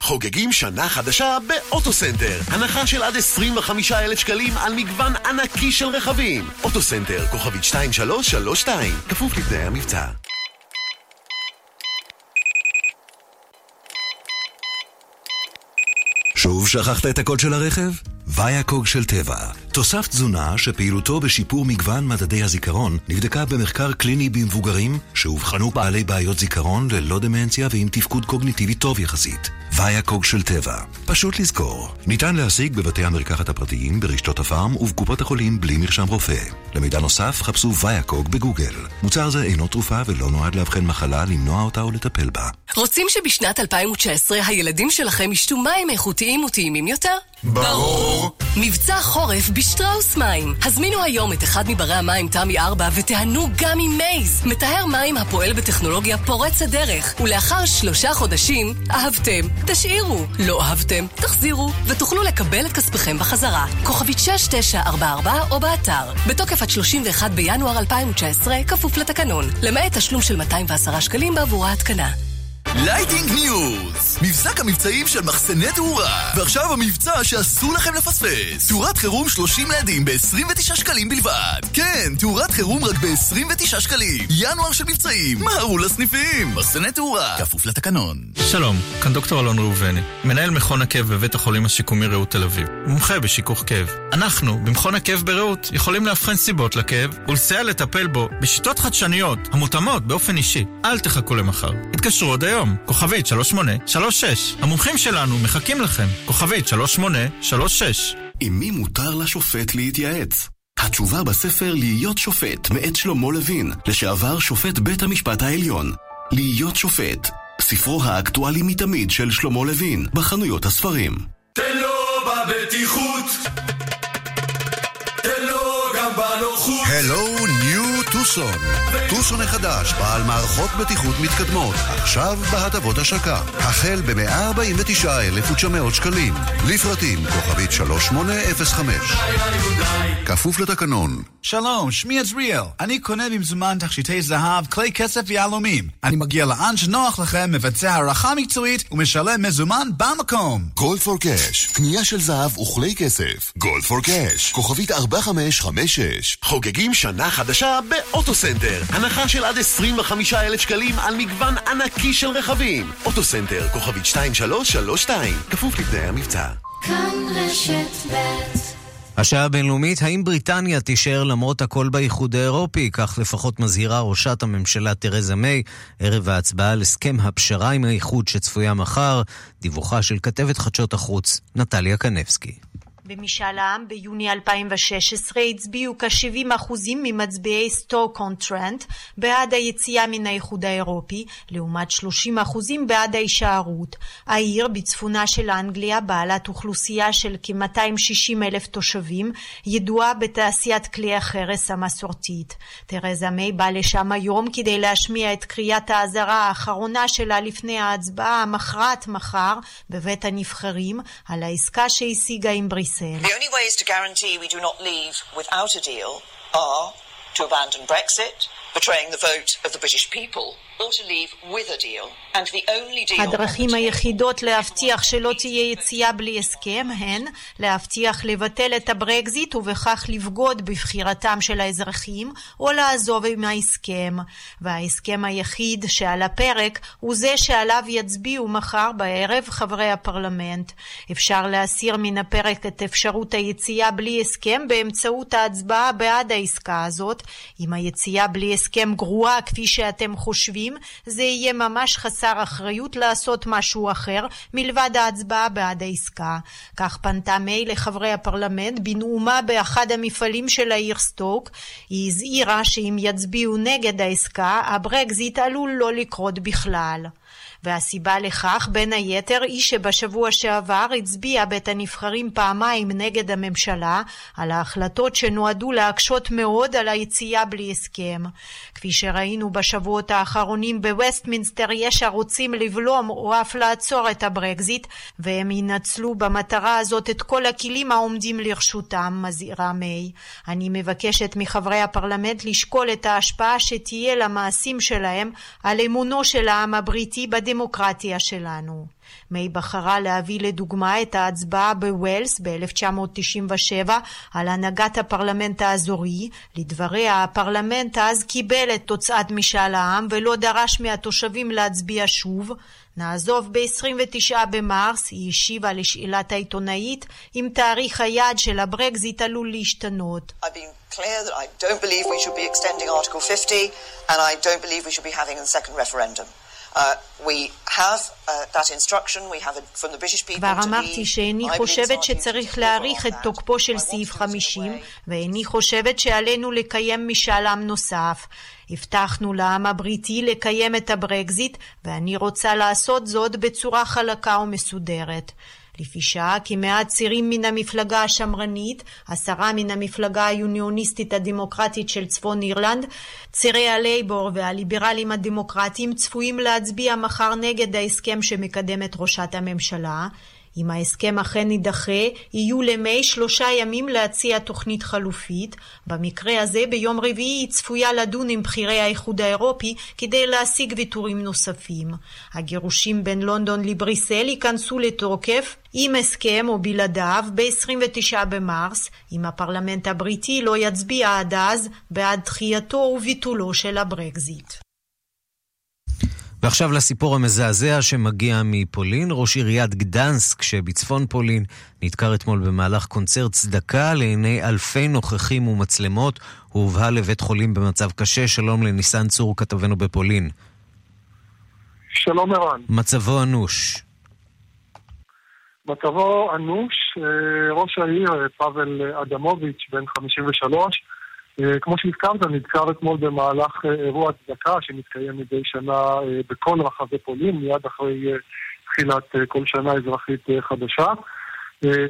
חוגגים שנה חדשה באוטוסנטר. הנחה של עד 25,000 שקלים על מגוון ענקי של רכבים. אוטוסנטר, כוכבית 2332, כפוף לתנאי המבצע. שוב שכחת את הקוד של הרכב? Vayacog של טבע, תוסף תזונה שפעילותו בשיפור מגוון מדדי הזיכרון נבדקה במחקר קליני במבוגרים שאובחנו בעלי בעיות זיכרון ללא דמנציה ועם תפקוד קוגניטיבי טוב יחסית. ויאקוג של טבע, פשוט לזכור. ניתן להשיג בבתי המרקחת הפרטיים, ברשתות הפארם ובקופות החולים בלי מרשם רופא. למידע נוסף חפשו ויאקוג בגוגל. מוצר זה אינו תרופה ולא נועד לאבחן מחלה, למנוע אותה או לטפל בה. רוצים שבשנת 2019 הילדים שלכם ישתו מים איכותיים וטעימים יותר? ברור. מבצע חורף בשטראוס מים. הזמינו היום את אחד מברי המים תמי 4 ותיהנו גם עם מייז. מטהר מים הפועל בטכנולוגיה פורצת דרך, ולאחר שלושה חודשים, אהבתם, תשאירו. לא אהבתם, תחזירו, ותוכלו לקבל את כספכם בחזרה. כוכבית 6944 או באתר. בתוקף עד 31 בינואר 2019, כפוף לתקנון. למעט תשלום של 210 שקלים בעבור ההתקנה. Lighting News! מבזק המבצעים של מחסני תאורה. ועכשיו המבצע שאסור לכם לפספס. תאורת חירום 30 LED ים ב-29 שקלים בלבד. כן, תאורת חירום רק ב-29 שקלים. ינואר של מבצעים. מהרו לסניפים. מחסני תאורה. כפוף לתקנון. שלום, כאן דוקטור אלון ראובני, מנהל מכון הכאב בבית החולים השיקומי רעות תל אביב. מומחה בשיכוך כאב. אנחנו, במכון הכאב ברעות, יכולים לאבחן סיבות לכאב ולסייע לטפל בו בשיטות חדשניות המותאמות באופן אישי. אל תחכו למחר. התקשרו עוד היום. היום, כוכבית 3836. המומחים שלנו מחכים לכם, כוכבית 3836. עם מי מותר לשופט להתייעץ? התשובה בספר להיות שופט, מאת שלמה לוין, לשעבר שופט בית המשפט העליון. להיות שופט, ספרו האקטואלי מתמיד של שלמה לוין, בחנויות הספרים. תן לו בבטיחות, תן לו גם בנוחות. הלו טוסון. טוסון החדש, בעל מערכות בטיחות מתקדמות, עכשיו בהטבות השקה. החל ב-149,900 שקלים. לפרטים כוכבית 3805. כפוף לתקנון. שלום, שמי עזריאל. אני קונה במזומן תכשיטי זהב, כלי כסף ויהלומים. אני מגיע לאן שנוח לכם, מבצע הערכה מקצועית ומשלם מזומן במקום. Gold for Cash, קנייה של זהב וכלי כסף. Gold for Cash, כוכבית 4556. חוגגים שנה חדשה באוטוסנטר. הנחה של עד 25,000 שקלים על מגוון ענקי של רכבים. אוטוסנטר, כוכבית 2332, כפוף לתנאי המבצע. כאן רשת ב' השעה הבינלאומית, האם בריטניה תישאר למרות הכל באיחוד האירופי? כך לפחות מזהירה ראשת הממשלה תרזה מיי, ערב ההצבעה על הסכם הפשרה עם האיחוד שצפויה מחר. דיווחה של כתבת חדשות החוץ, נטליה קנבסקי. במשאל העם ביוני 2016 הצביעו כ-70% ממצביעי סטוק-און-טרנט בעד היציאה מן האיחוד האירופי, לעומת 30% בעד ההישארות. העיר בצפונה של אנגליה, בעלת אוכלוסייה של כ-260 אלף תושבים, ידועה בתעשיית כלי החרס המסורתית. תרזה מיי באה לשם היום כדי להשמיע את קריאת האזהרה האחרונה שלה לפני ההצבעה המכרעת מחר בבית הנבחרים על העסקה שהשיגה עם בריסל. The only ways to guarantee we do not leave without a deal are to abandon Brexit, betraying the vote of the British people, or to leave with a deal. And the only deal... הדרכים היחידות להבטיח שלא תהיה יציאה בלי הסכם הן להבטיח לבטל את הברקזיט ובכך לבגוד בבחירתם של האזרחים או לעזוב עם ההסכם. וההסכם היחיד שעל הפרק הוא זה שעליו יצביעו מחר בערב חברי הפרלמנט. אפשר להסיר מן הפרק את אפשרות היציאה בלי הסכם באמצעות ההצבעה בעד העסקה הזאת. אם היציאה בלי הסכם גרועה כפי שאתם חושבים, זה יהיה ממש חסר אחריות לעשות משהו אחר מלבד ההצבעה בעד העסקה. כך פנתה מיי לחברי הפרלמנט בנאומה באחד המפעלים של העיר סטוק. היא הזהירה שאם יצביעו נגד העסקה, הברקזיט עלול לא לקרות בכלל. והסיבה לכך, בין היתר, היא שבשבוע שעבר הצביע בית הנבחרים פעמיים נגד הממשלה על ההחלטות שנועדו להקשות מאוד על היציאה בלי הסכם. כפי שראינו בשבועות האחרונים בווסטמינסטר, יש הרוצים לבלום או אף לעצור את הברקזיט, והם ינצלו במטרה הזאת את כל הכלים העומדים לרשותם, מזהירה מיי. אני מבקשת מחברי הפרלמנט לשקול את ההשפעה שתהיה למעשים שלהם על אמונו של העם הבריטי בסיסי בדמוקרטיה שלנו. מיי בחרה להביא לדוגמה את ההצבעה בווילס ב-1997 על הנהגת הפרלמנט האזורי. לדבריה, הפרלמנט אז קיבל את תוצאת משאל העם ולא דרש מהתושבים להצביע שוב. נעזוב ב-29 במרס, היא השיבה לשאלת העיתונאית אם תאריך היעד של הברקזיט עלול להשתנות. clear that I don't believe we should be extending Article 50 and I don't believe we should be having a second referendum. כבר אמרתי שאיני חושבת שצריך להאריך את תוקפו של סעיף 50 ואיני חושבת שעלינו לקיים משאל עם נוסף. הבטחנו לעם הבריטי לקיים את הברקזיט ואני רוצה לעשות זאת בצורה חלקה ומסודרת. לפי שעה כמעט צירים מן המפלגה השמרנית, עשרה מן המפלגה היוניוניסטית הדמוקרטית של צפון אירלנד, צירי הלייבור והליברלים הדמוקרטיים צפויים להצביע מחר נגד ההסכם שמקדמת ראשת הממשלה. אם ההסכם אכן יידחה, יהיו למי שלושה ימים להציע תוכנית חלופית. במקרה הזה, ביום רביעי היא צפויה לדון עם בכירי האיחוד האירופי כדי להשיג ויתורים נוספים. הגירושים בין לונדון לבריסל ייכנסו לתוקף עם הסכם או בלעדיו ב-29 במרס, אם הפרלמנט הבריטי לא יצביע עד אז בעד דחייתו וביטולו של הברקזיט. ועכשיו לסיפור המזעזע שמגיע מפולין. ראש עיריית גדנסק שבצפון פולין נדקר אתמול במהלך קונצרט צדקה לעיני אלפי נוכחים ומצלמות. הוא הובהל לבית חולים במצב קשה. שלום לניסן צור, כתבנו בפולין. שלום ערן. מצבו אנוש. מצבו אנוש. אה, ראש העיר, אה, פאבל אדמוביץ', בן 53, אה, כמו שהזכרת, נדקר אתמול במהלך אה, אירוע צדקה שמתקיים מדי שנה אה, בכל רחבי פולין, מיד אחרי תחילת כל שנה אזרחית חדשה.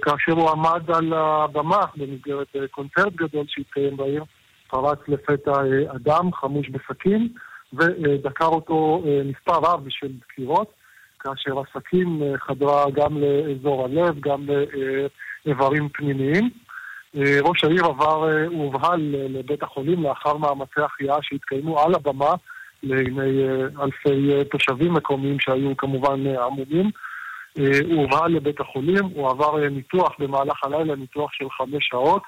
כאשר הוא עמד על הבמה במסגרת קונצרט גדול שהתקיים בעיר, פרץ לפתע אדם חמוש בסכין ודקר אותו מספר רב של דקירות, כאשר הסכין חדרה גם לאזור הלב, גם לאיברים פנימיים. אה, ראש העיר עבר, אה, הובהל לבית החולים לאחר מאמצי החייאה שהתקיימו על הבמה לעיני אה, אלפי תושבים מקומיים שהיו כמובן עמומים. הוא הובהל לבית החולים, הוא עבר ניתוח במהלך הלילה, ניתוח של חמש שעות.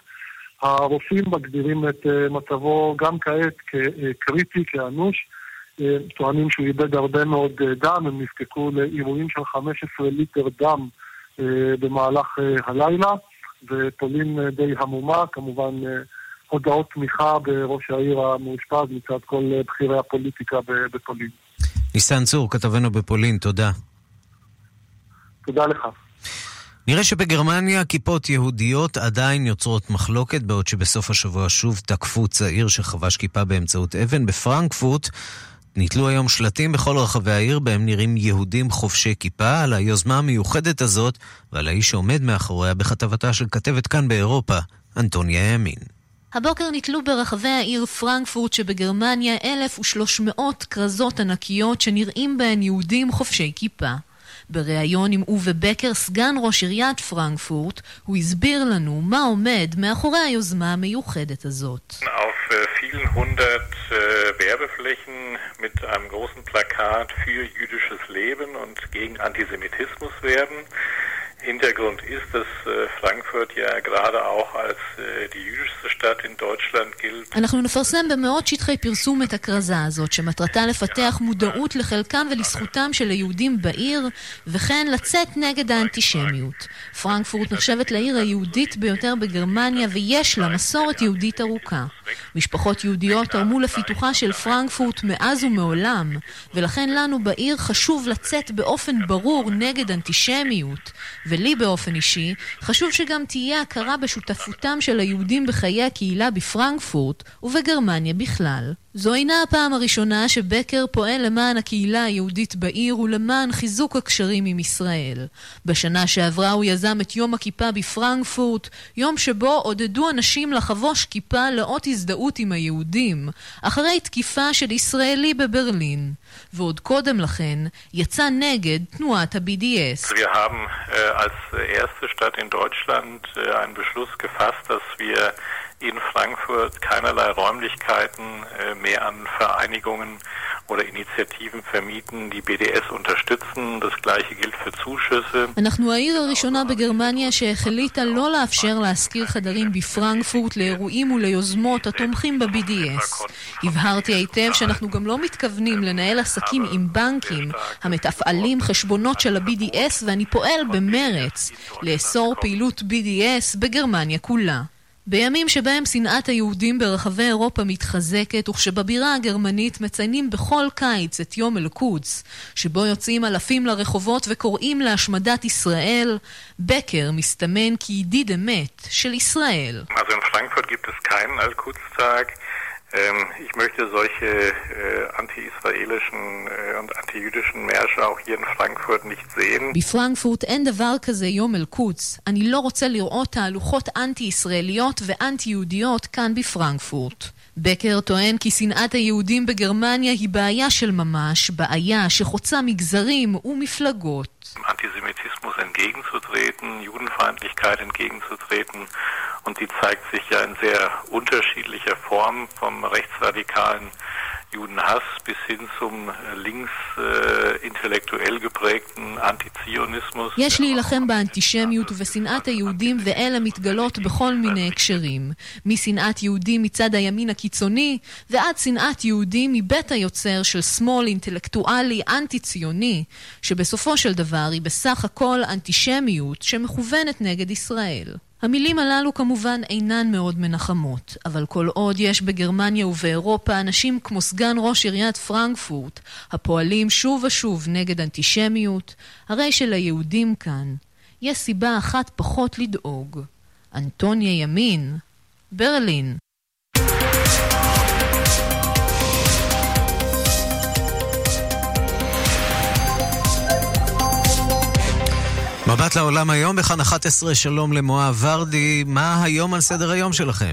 הרופאים מגדירים את מצבו גם כעת כקריטי, כאנוש. טוענים שהוא איבד הרבה מאוד דם, הם נזקקו לאירועים של 15 ליטר דם במהלך הלילה. ופולין אה, די המומה, כמובן אה, הודעות תמיכה בראש העיר המאושפז מצד כל אה, בכירי הפוליטיקה בפולין. ניסן צור, כתבנו בפולין, תודה. תודה לך. נראה שבגרמניה כיפות יהודיות עדיין יוצרות מחלוקת, בעוד שבסוף השבוע שוב תקפו צעיר שחבש כיפה באמצעות אבן. בפרנקפורט נתלו היום שלטים בכל רחבי העיר בהם נראים יהודים חובשי כיפה על היוזמה המיוחדת הזאת ועל האיש שעומד מאחוריה בכתבתה של כתבת כאן באירופה, אנטוניה ימין. הבוקר נתלו ברחבי העיר פרנקפורט שבגרמניה 1,300 כרזות ענקיות שנראים בהן יהודים חובשי כיפה. בריאיון עם אובה בקר, סגן ראש עיריית פרנקפורט, הוא הסביר לנו מה עומד מאחורי היוזמה המיוחדת הזאת. vielen hundert äh, Werbeflächen mit einem großen Plakat für jüdisches Leben und gegen Antisemitismus werden. Hintergrund ist, dass äh, Frankfurt ja gerade auch als äh, die jüdischste Stadt in Deutschland gilt. אנחנו נפרסם במאות שטחי פרסום את הכרזה הזאת, שמטרתה לפתח מודעות לחלקם ולזכותם של היהודים בעיר, וכן לצאת נגד האנטישמיות. פרנקפורט נחשבת לעיר היהודית ביותר בגרמניה, ויש לה מסורת יהודית ארוכה. משפחות יהודיות תרמו לפיתוחה של פרנקפורט מאז ומעולם, ולכן לנו בעיר חשוב לצאת באופן ברור נגד אנטישמיות. ולי באופן אישי, חשוב שגם תהיה הכרה בשותפותם של היהודים בחיי הקהילה בפרנקפורט ובגרמניה בכלל. זו אינה הפעם הראשונה שבקר פועל למען הקהילה היהודית בעיר ולמען חיזוק הקשרים עם ישראל. בשנה שעברה הוא יזם את יום הכיפה בפרנקפורט, יום שבו עודדו אנשים לחבוש כיפה לאות הזדהות עם היהודים, אחרי תקיפה של ישראלי בברלין. ועוד קודם לכן יצא נגד תנועת ה-BDS. Haben äh, als erste Stadt in Deutschland äh, einen Beschluss gefasst, dass wir in Frankfurt keinerlei Räumlichkeiten äh, mehr an Vereinigungen oder Initiativen vermieten, die BDS unterstützen. Das gleiche gilt für Zuschüsse. אנחנו העיר הראשונה בגרמניה שהחליטה לא לאפשר להשכיר חדרים בפרנקפורט לאירועים וליוזמות התומכים ב-BDS. הבהרתי היטב שאנחנו גם לא מתכוונים לנהל עסקים עם בנקים המתפעלים חשבונות של ה-BDS ואני פועל במרץ לאסור פעילות BDS בגרמניה כולה. בימים שבהם שנאת היהודים ברחבי אירופה מתחזקת וכשבבירה הגרמנית מציינים בכל קיץ את יום אל-קודס, שבו יוצאים אלפים לרחובות וקוראים להשמדת ישראל, בקר מסתמן כידיד אמת של ישראל. Also in Frankfurt gibt es keinen Al-Quds-Tag. Ähm, ich möchte solche äh, anti-israelischen äh, und anti-jüdischen Märsche auch hier in Frankfurt nicht sehen. בפרנקפורט אין דבר כזה יום אל-קודס. אני לא רוצה לראות תהלוכות אנטי-ישראליות ואנטי-יהודיות כאן בפרנקפורט. בקר טוען כי שנאת היהודים בגרמניה היא בעיה של ממש, בעיה שחוצה מגזרים ומפלגות. Antisemitismus entgegenzutreten, Judenfeindlichkeit entgegenzutreten. Und die zeigt sich ja in sehr unterschiedlicher Form vom rechtsradikalen Judenhass bis hin zum links äh, intellektuell geprägten Antizionismus. יש להילחם באנטישמיות ובשנאת היהודים ואלה מתגלות בכל מיני הקשרים. משנאת יהודים מצד הימין הקיצוני ועד שנאת יהודים מבית היוצר של שמאל אינטלקטואלי אנטי-ציוני, שבסופו של דבר היא בסך הכל אנטישמיות שמכוונת נגד ישראל. המילים הללו כמובן אינן מאוד מנחמות, אבל כל עוד יש בגרמניה ובאירופה אנשים כמו סגן ראש עיריית פרנקפורט, הפועלים שוב ושוב נגד אנטישמיות, הרי שליהודים כאן יש סיבה אחת פחות לדאוג. אנטוניה ימין, ברלין. מבט לעולם היום, בכאן 11, שלום למואב ורדי. מה היום על סדר היום שלכם?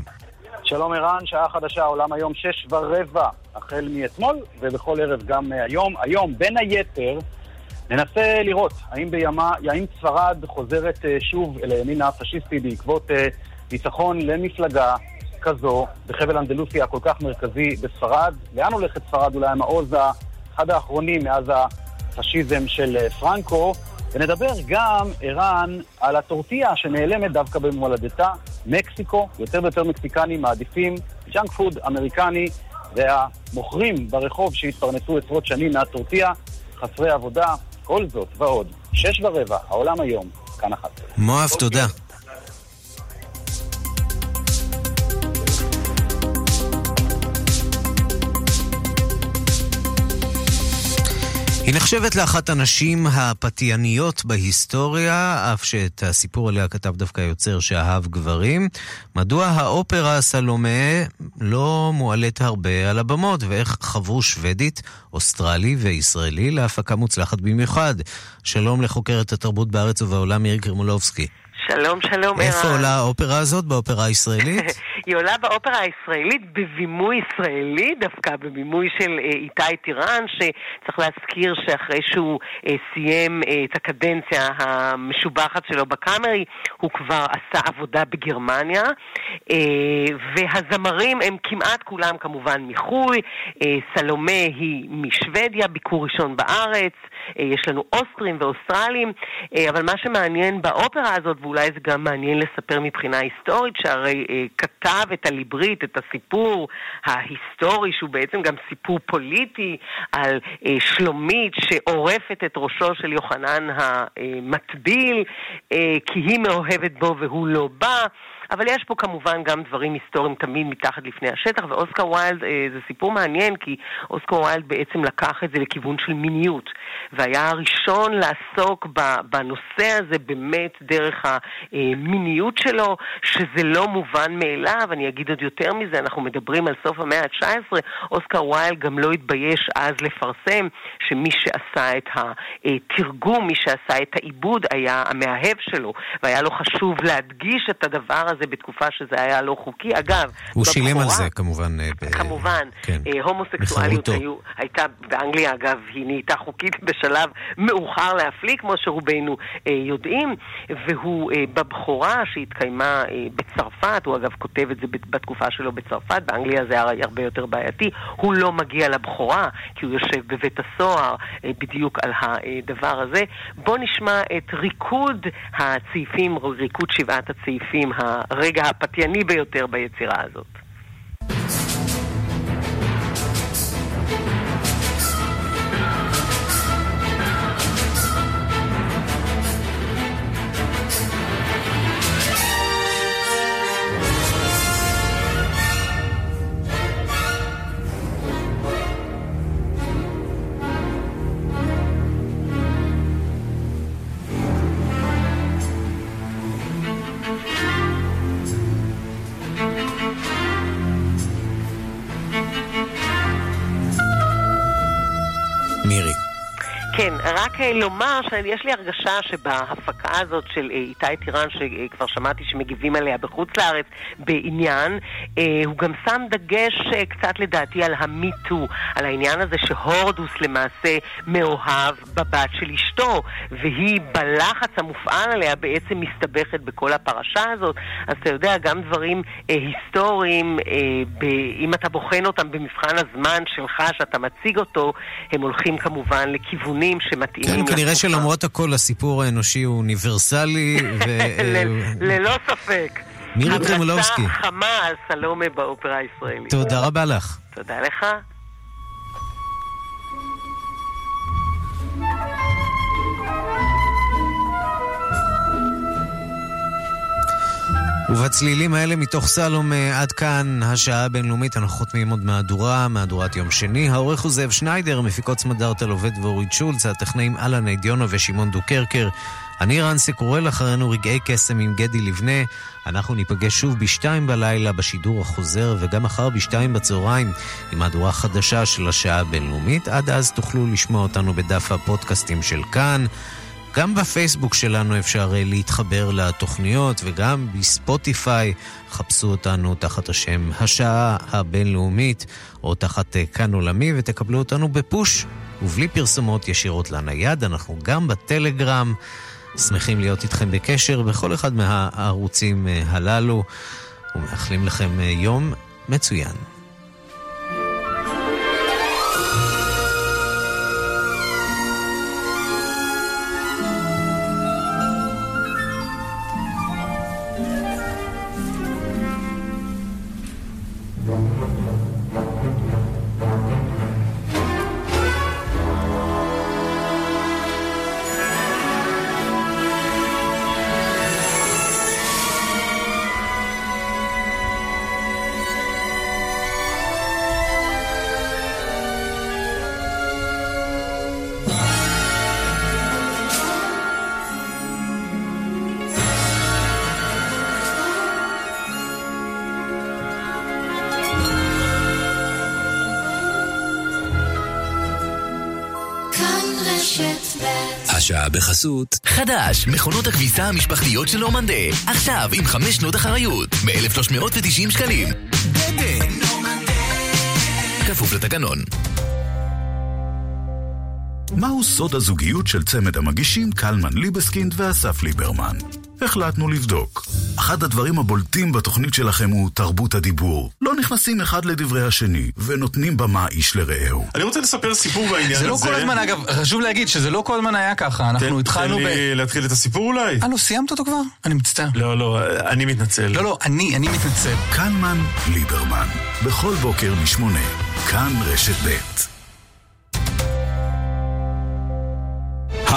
שלום ערן, שעה חדשה, עולם היום שש ורבע, החל מאתמול ובכל ערב גם היום. היום, בין היתר, ננסה לראות האם, בימה, האם ספרד חוזרת שוב אל הימין הפשיסטי בעקבות ניצחון למפלגה כזו בחבל אנדלוסיה הכל כך מרכזי בספרד. לאן הולכת ספרד? אולי המעוז אחד האחרונים מאז הפשיזם של פרנקו. ונדבר גם, ערן, על הטורטיה שנעלמת דווקא במולדתה, מקסיקו. יותר ויותר מקסיקנים מעדיפים ג'אנק פוד אמריקני, והמוכרים ברחוב שהתפרנסו עשרות שנים מהטורטיה, חסרי עבודה, כל זאת ועוד. שש ורבע, העולם היום, כאן אחת. מואב, תודה. היא נחשבת לאחת הנשים הפתייניות בהיסטוריה, אף שאת הסיפור עליה כתב דווקא יוצר שאהב גברים. מדוע האופרה סלומה לא מועלית הרבה על הבמות, ואיך חברו שוודית, אוסטרלי וישראלי להפקה מוצלחת במיוחד. שלום לחוקרת התרבות בארץ ובעולם מירי קרמולובסקי. שלום, שלום, ערן. איפה עולה האופרה הזאת, באופרה הישראלית? [laughs] היא עולה באופרה הישראלית בבימוי ישראלי, דווקא בבימוי של איתי טירן, שצריך להזכיר שאחרי שהוא סיים את הקדנציה המשובחת שלו בקאמרי, הוא כבר עשה עבודה בגרמניה, והזמרים הם כמעט כולם כמובן מחו"ל, סלומה היא משוודיה, ביקור ראשון בארץ, יש לנו אוסטרים ואוסטרלים, אבל מה שמעניין באופרה הזאת, ואולי זה גם מעניין לספר מבחינה היסטורית, שהרי כתב את הליברית, את הסיפור ההיסטורי, שהוא בעצם גם סיפור פוליטי, על שלומית שעורפת את ראשו של יוחנן המטביל, כי היא מאוהבת בו והוא לא בא. אבל יש פה כמובן גם דברים היסטוריים תמיד מתחת לפני השטח, ואוסקר ויילד אה, זה סיפור מעניין, כי אוסקר ויילד בעצם לקח את זה לכיוון של מיניות, והיה הראשון לעסוק בנושא הזה באמת דרך המיניות שלו, שזה לא מובן מאליו, אני אגיד עוד יותר מזה, אנחנו מדברים על סוף המאה ה-19, אוסקר ויילד גם לא התבייש אז לפרסם שמי שעשה את התרגום, מי שעשה את העיבוד היה המאהב שלו, והיה לו חשוב להדגיש את הדבר הזה. הזה בתקופה שזה היה לא חוקי. אגב, הוא בבחורה, שילם על זה כמובן. ב... כמובן. כן. הומוסקסואליות היו, הייתה, באנגליה אגב, היא נהייתה חוקית [laughs] בשלב מאוחר להפליא, כמו שרובנו יודעים, והוא בבכורה שהתקיימה בצרפת, הוא אגב כותב את זה בתקופה שלו בצרפת, באנגליה זה היה הרבה יותר בעייתי, הוא לא מגיע לבכורה, כי הוא יושב בבית הסוהר בדיוק על הדבר הזה. בואו נשמע את ריקוד הצעיפים, ריקוד שבעת הצעיפים, הרגע הפתייני ביותר ביצירה הזאת. רק אה, לומר שיש לי הרגשה שבהפקה הזאת של אה, איתי טירן, שכבר שמעתי שמגיבים עליה בחוץ לארץ בעניין, אה, הוא גם שם דגש קצת לדעתי על המיטו, על העניין הזה שהורדוס למעשה מאוהב בבת של אשתו, והיא בלחץ המופעל עליה בעצם מסתבכת בכל הפרשה הזאת. אז אתה יודע, גם דברים היסטוריים, אם אתה בוחן אותם במבחן הזמן שלך, שאתה מציג אותו, הם הולכים כמובן לכיוונים. מילים שמתאימים כן, כנראה שלמרות הכל הסיפור האנושי הוא אוניברסלי. [laughs] ו... ללא ספק. מירי קרמלובסקי. המלצה חמה על סלומה באופרה הישראלית. תודה רבה לך. תודה לך. ובצלילים האלה מתוך סלום עד כאן השעה הבינלאומית, אנחנו חותמים עוד מהדורה, מהדורת יום שני. העורך הוא זאב שניידר, מפיקות סמדארטל עובד ואורית שולץ, הטכנאים אלן אידיונו ושמעון דוקרקר. אני רנסי קורל אחרינו רגעי קסם עם גדי לבנה. אנחנו ניפגש שוב בשתיים בלילה בשידור החוזר וגם מחר בשתיים בצהריים עם מהדורה חדשה של השעה הבינלאומית. עד אז תוכלו לשמוע אותנו בדף הפודקאסטים של כאן. גם בפייסבוק שלנו אפשר אה, להתחבר לתוכניות וגם בספוטיפיי. חפשו אותנו תחת השם השעה הבינלאומית או תחת אה, כאן עולמי ותקבלו אותנו בפוש ובלי פרסומות ישירות לנייד. אנחנו גם בטלגרם. שמחים להיות איתכם בקשר בכל אחד מהערוצים אה, הללו ומאחלים לכם יום מצוין. השעה בחסות. חדש, מכונות הכביסה המשפחתיות של נורמנדה. עכשיו עם חמש שנות אחריות, ב-1390 שקלים. דדה, נורמנדה. כפוף לתקנון. מהו סוד הזוגיות של צמד המגישים קלמן ליבסקינד ואסף ליברמן? החלטנו לבדוק. אחד הדברים הבולטים בתוכנית שלכם הוא תרבות הדיבור. לא נכנסים אחד לדברי השני, ונותנים במה איש לרעהו. אני רוצה לספר סיפור בעניין הזה. זה לא כל הזמן, אגב, חשוב להגיד שזה לא כל הזמן היה ככה. אנחנו התחלנו ב... תן לי להתחיל את הסיפור אולי. אה, לא סיימת אותו כבר? אני מצטער. לא, לא, אני מתנצל. לא, לא, אני, אני מתנצל. קלמן ליברמן, בכל בוקר משמונה, כאן רשת ב'.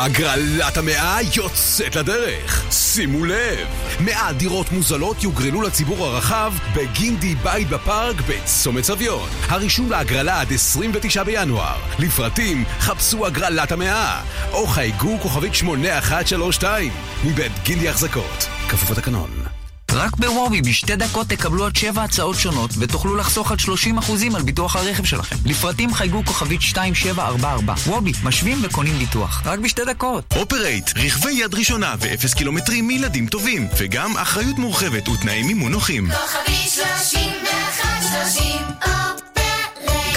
הגרלת המאה יוצאת לדרך. שימו לב, מאה דירות מוזלות יוגרלו לציבור הרחב בגינדי בית בפארק בצומת סביון. הרישום להגרלה עד 29 בינואר. לפרטים חפשו הגרלת המאה, או חייגו כוכבית 8132 מבית גינדי החזקות. כפוף לתקנון. רק בוובי בשתי דקות תקבלו עד שבע הצעות שונות ותוכלו לחסוך עד 30% על ביטוח הרכב שלכם. לפרטים חייגו כוכבית 2744. וובי, משווים וקונים ביטוח. רק בשתי דקות. אופרייט, רכבי יד ראשונה ואפס קילומטרים מילדים טובים, וגם אחריות מורחבת ותנאי מימון נוחים. כוכבית 3130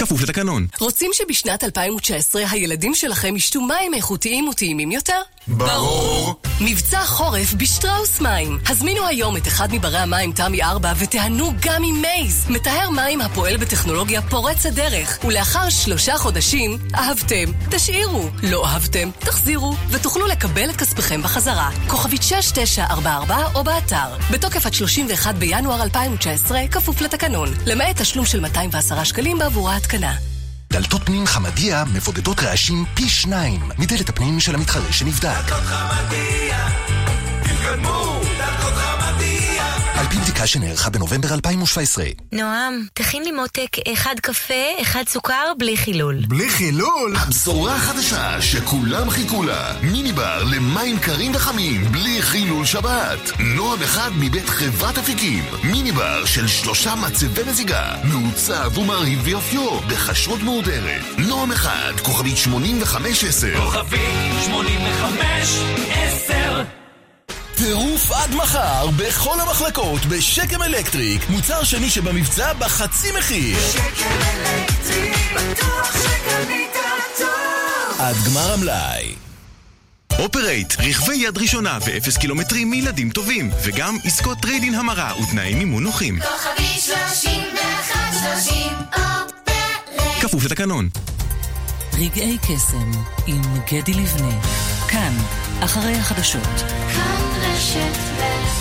כפוף לתקנון. רוצים שבשנת 2019 הילדים שלכם ישתו מים איכותיים וטעימים יותר? ברור. מבצע חורף בשטראוס מים. הזמינו היום את אחד מברי המים תמי 4 ותיהנו גם עם מייז. מטהר מים הפועל בטכנולוגיה פורצת דרך, ולאחר שלושה חודשים, אהבתם, תשאירו. לא אהבתם, תחזירו, ותוכלו לקבל את כספכם בחזרה. כוכבית 6944 או באתר. בתוקף עד 31 בינואר 2019, כפוף לתקנון. למעט תשלום של 210 שקלים בעבור ההתקנה. דלתות פנים חמדיה מבודדות רעשים פי שניים מדלת הפנים של המתחרה שנבדק. על פי בדיקה שנערכה בנובמבר 2017. נועם, תכין לי מותק אחד קפה, אחד סוכר, בלי חילול. בלי חילול? הבשורה החדשה שכולם חיכו לה. מיני בר למים קרים וחמים, בלי חילול שבת. נועם אחד מבית חברת אפיקים. מיני בר של שלושה מצבי מזיגה. מעוצב ומרהיב ביופיו, בכשרות מהודרת. נועם אחד, כוכבית 8510. כוכבית 8510 טירוף עד מחר בכל המחלקות בשקם אלקטריק מוצר שני שבמבצע בחצי מחיר שקם אלקטריק, בטוח שקנית טוב. עד גמר המלאי אופרייט, רכבי יד ראשונה ואפס קילומטרים מילדים טובים, וגם עסקות טריידין המרה ותנאי מימון נוחים. כוכבית 3130 אופרייט כפוף לתקנון. רגעי קסם עם גדי לבנה. כאן, אחרי החדשות. כאן shiftless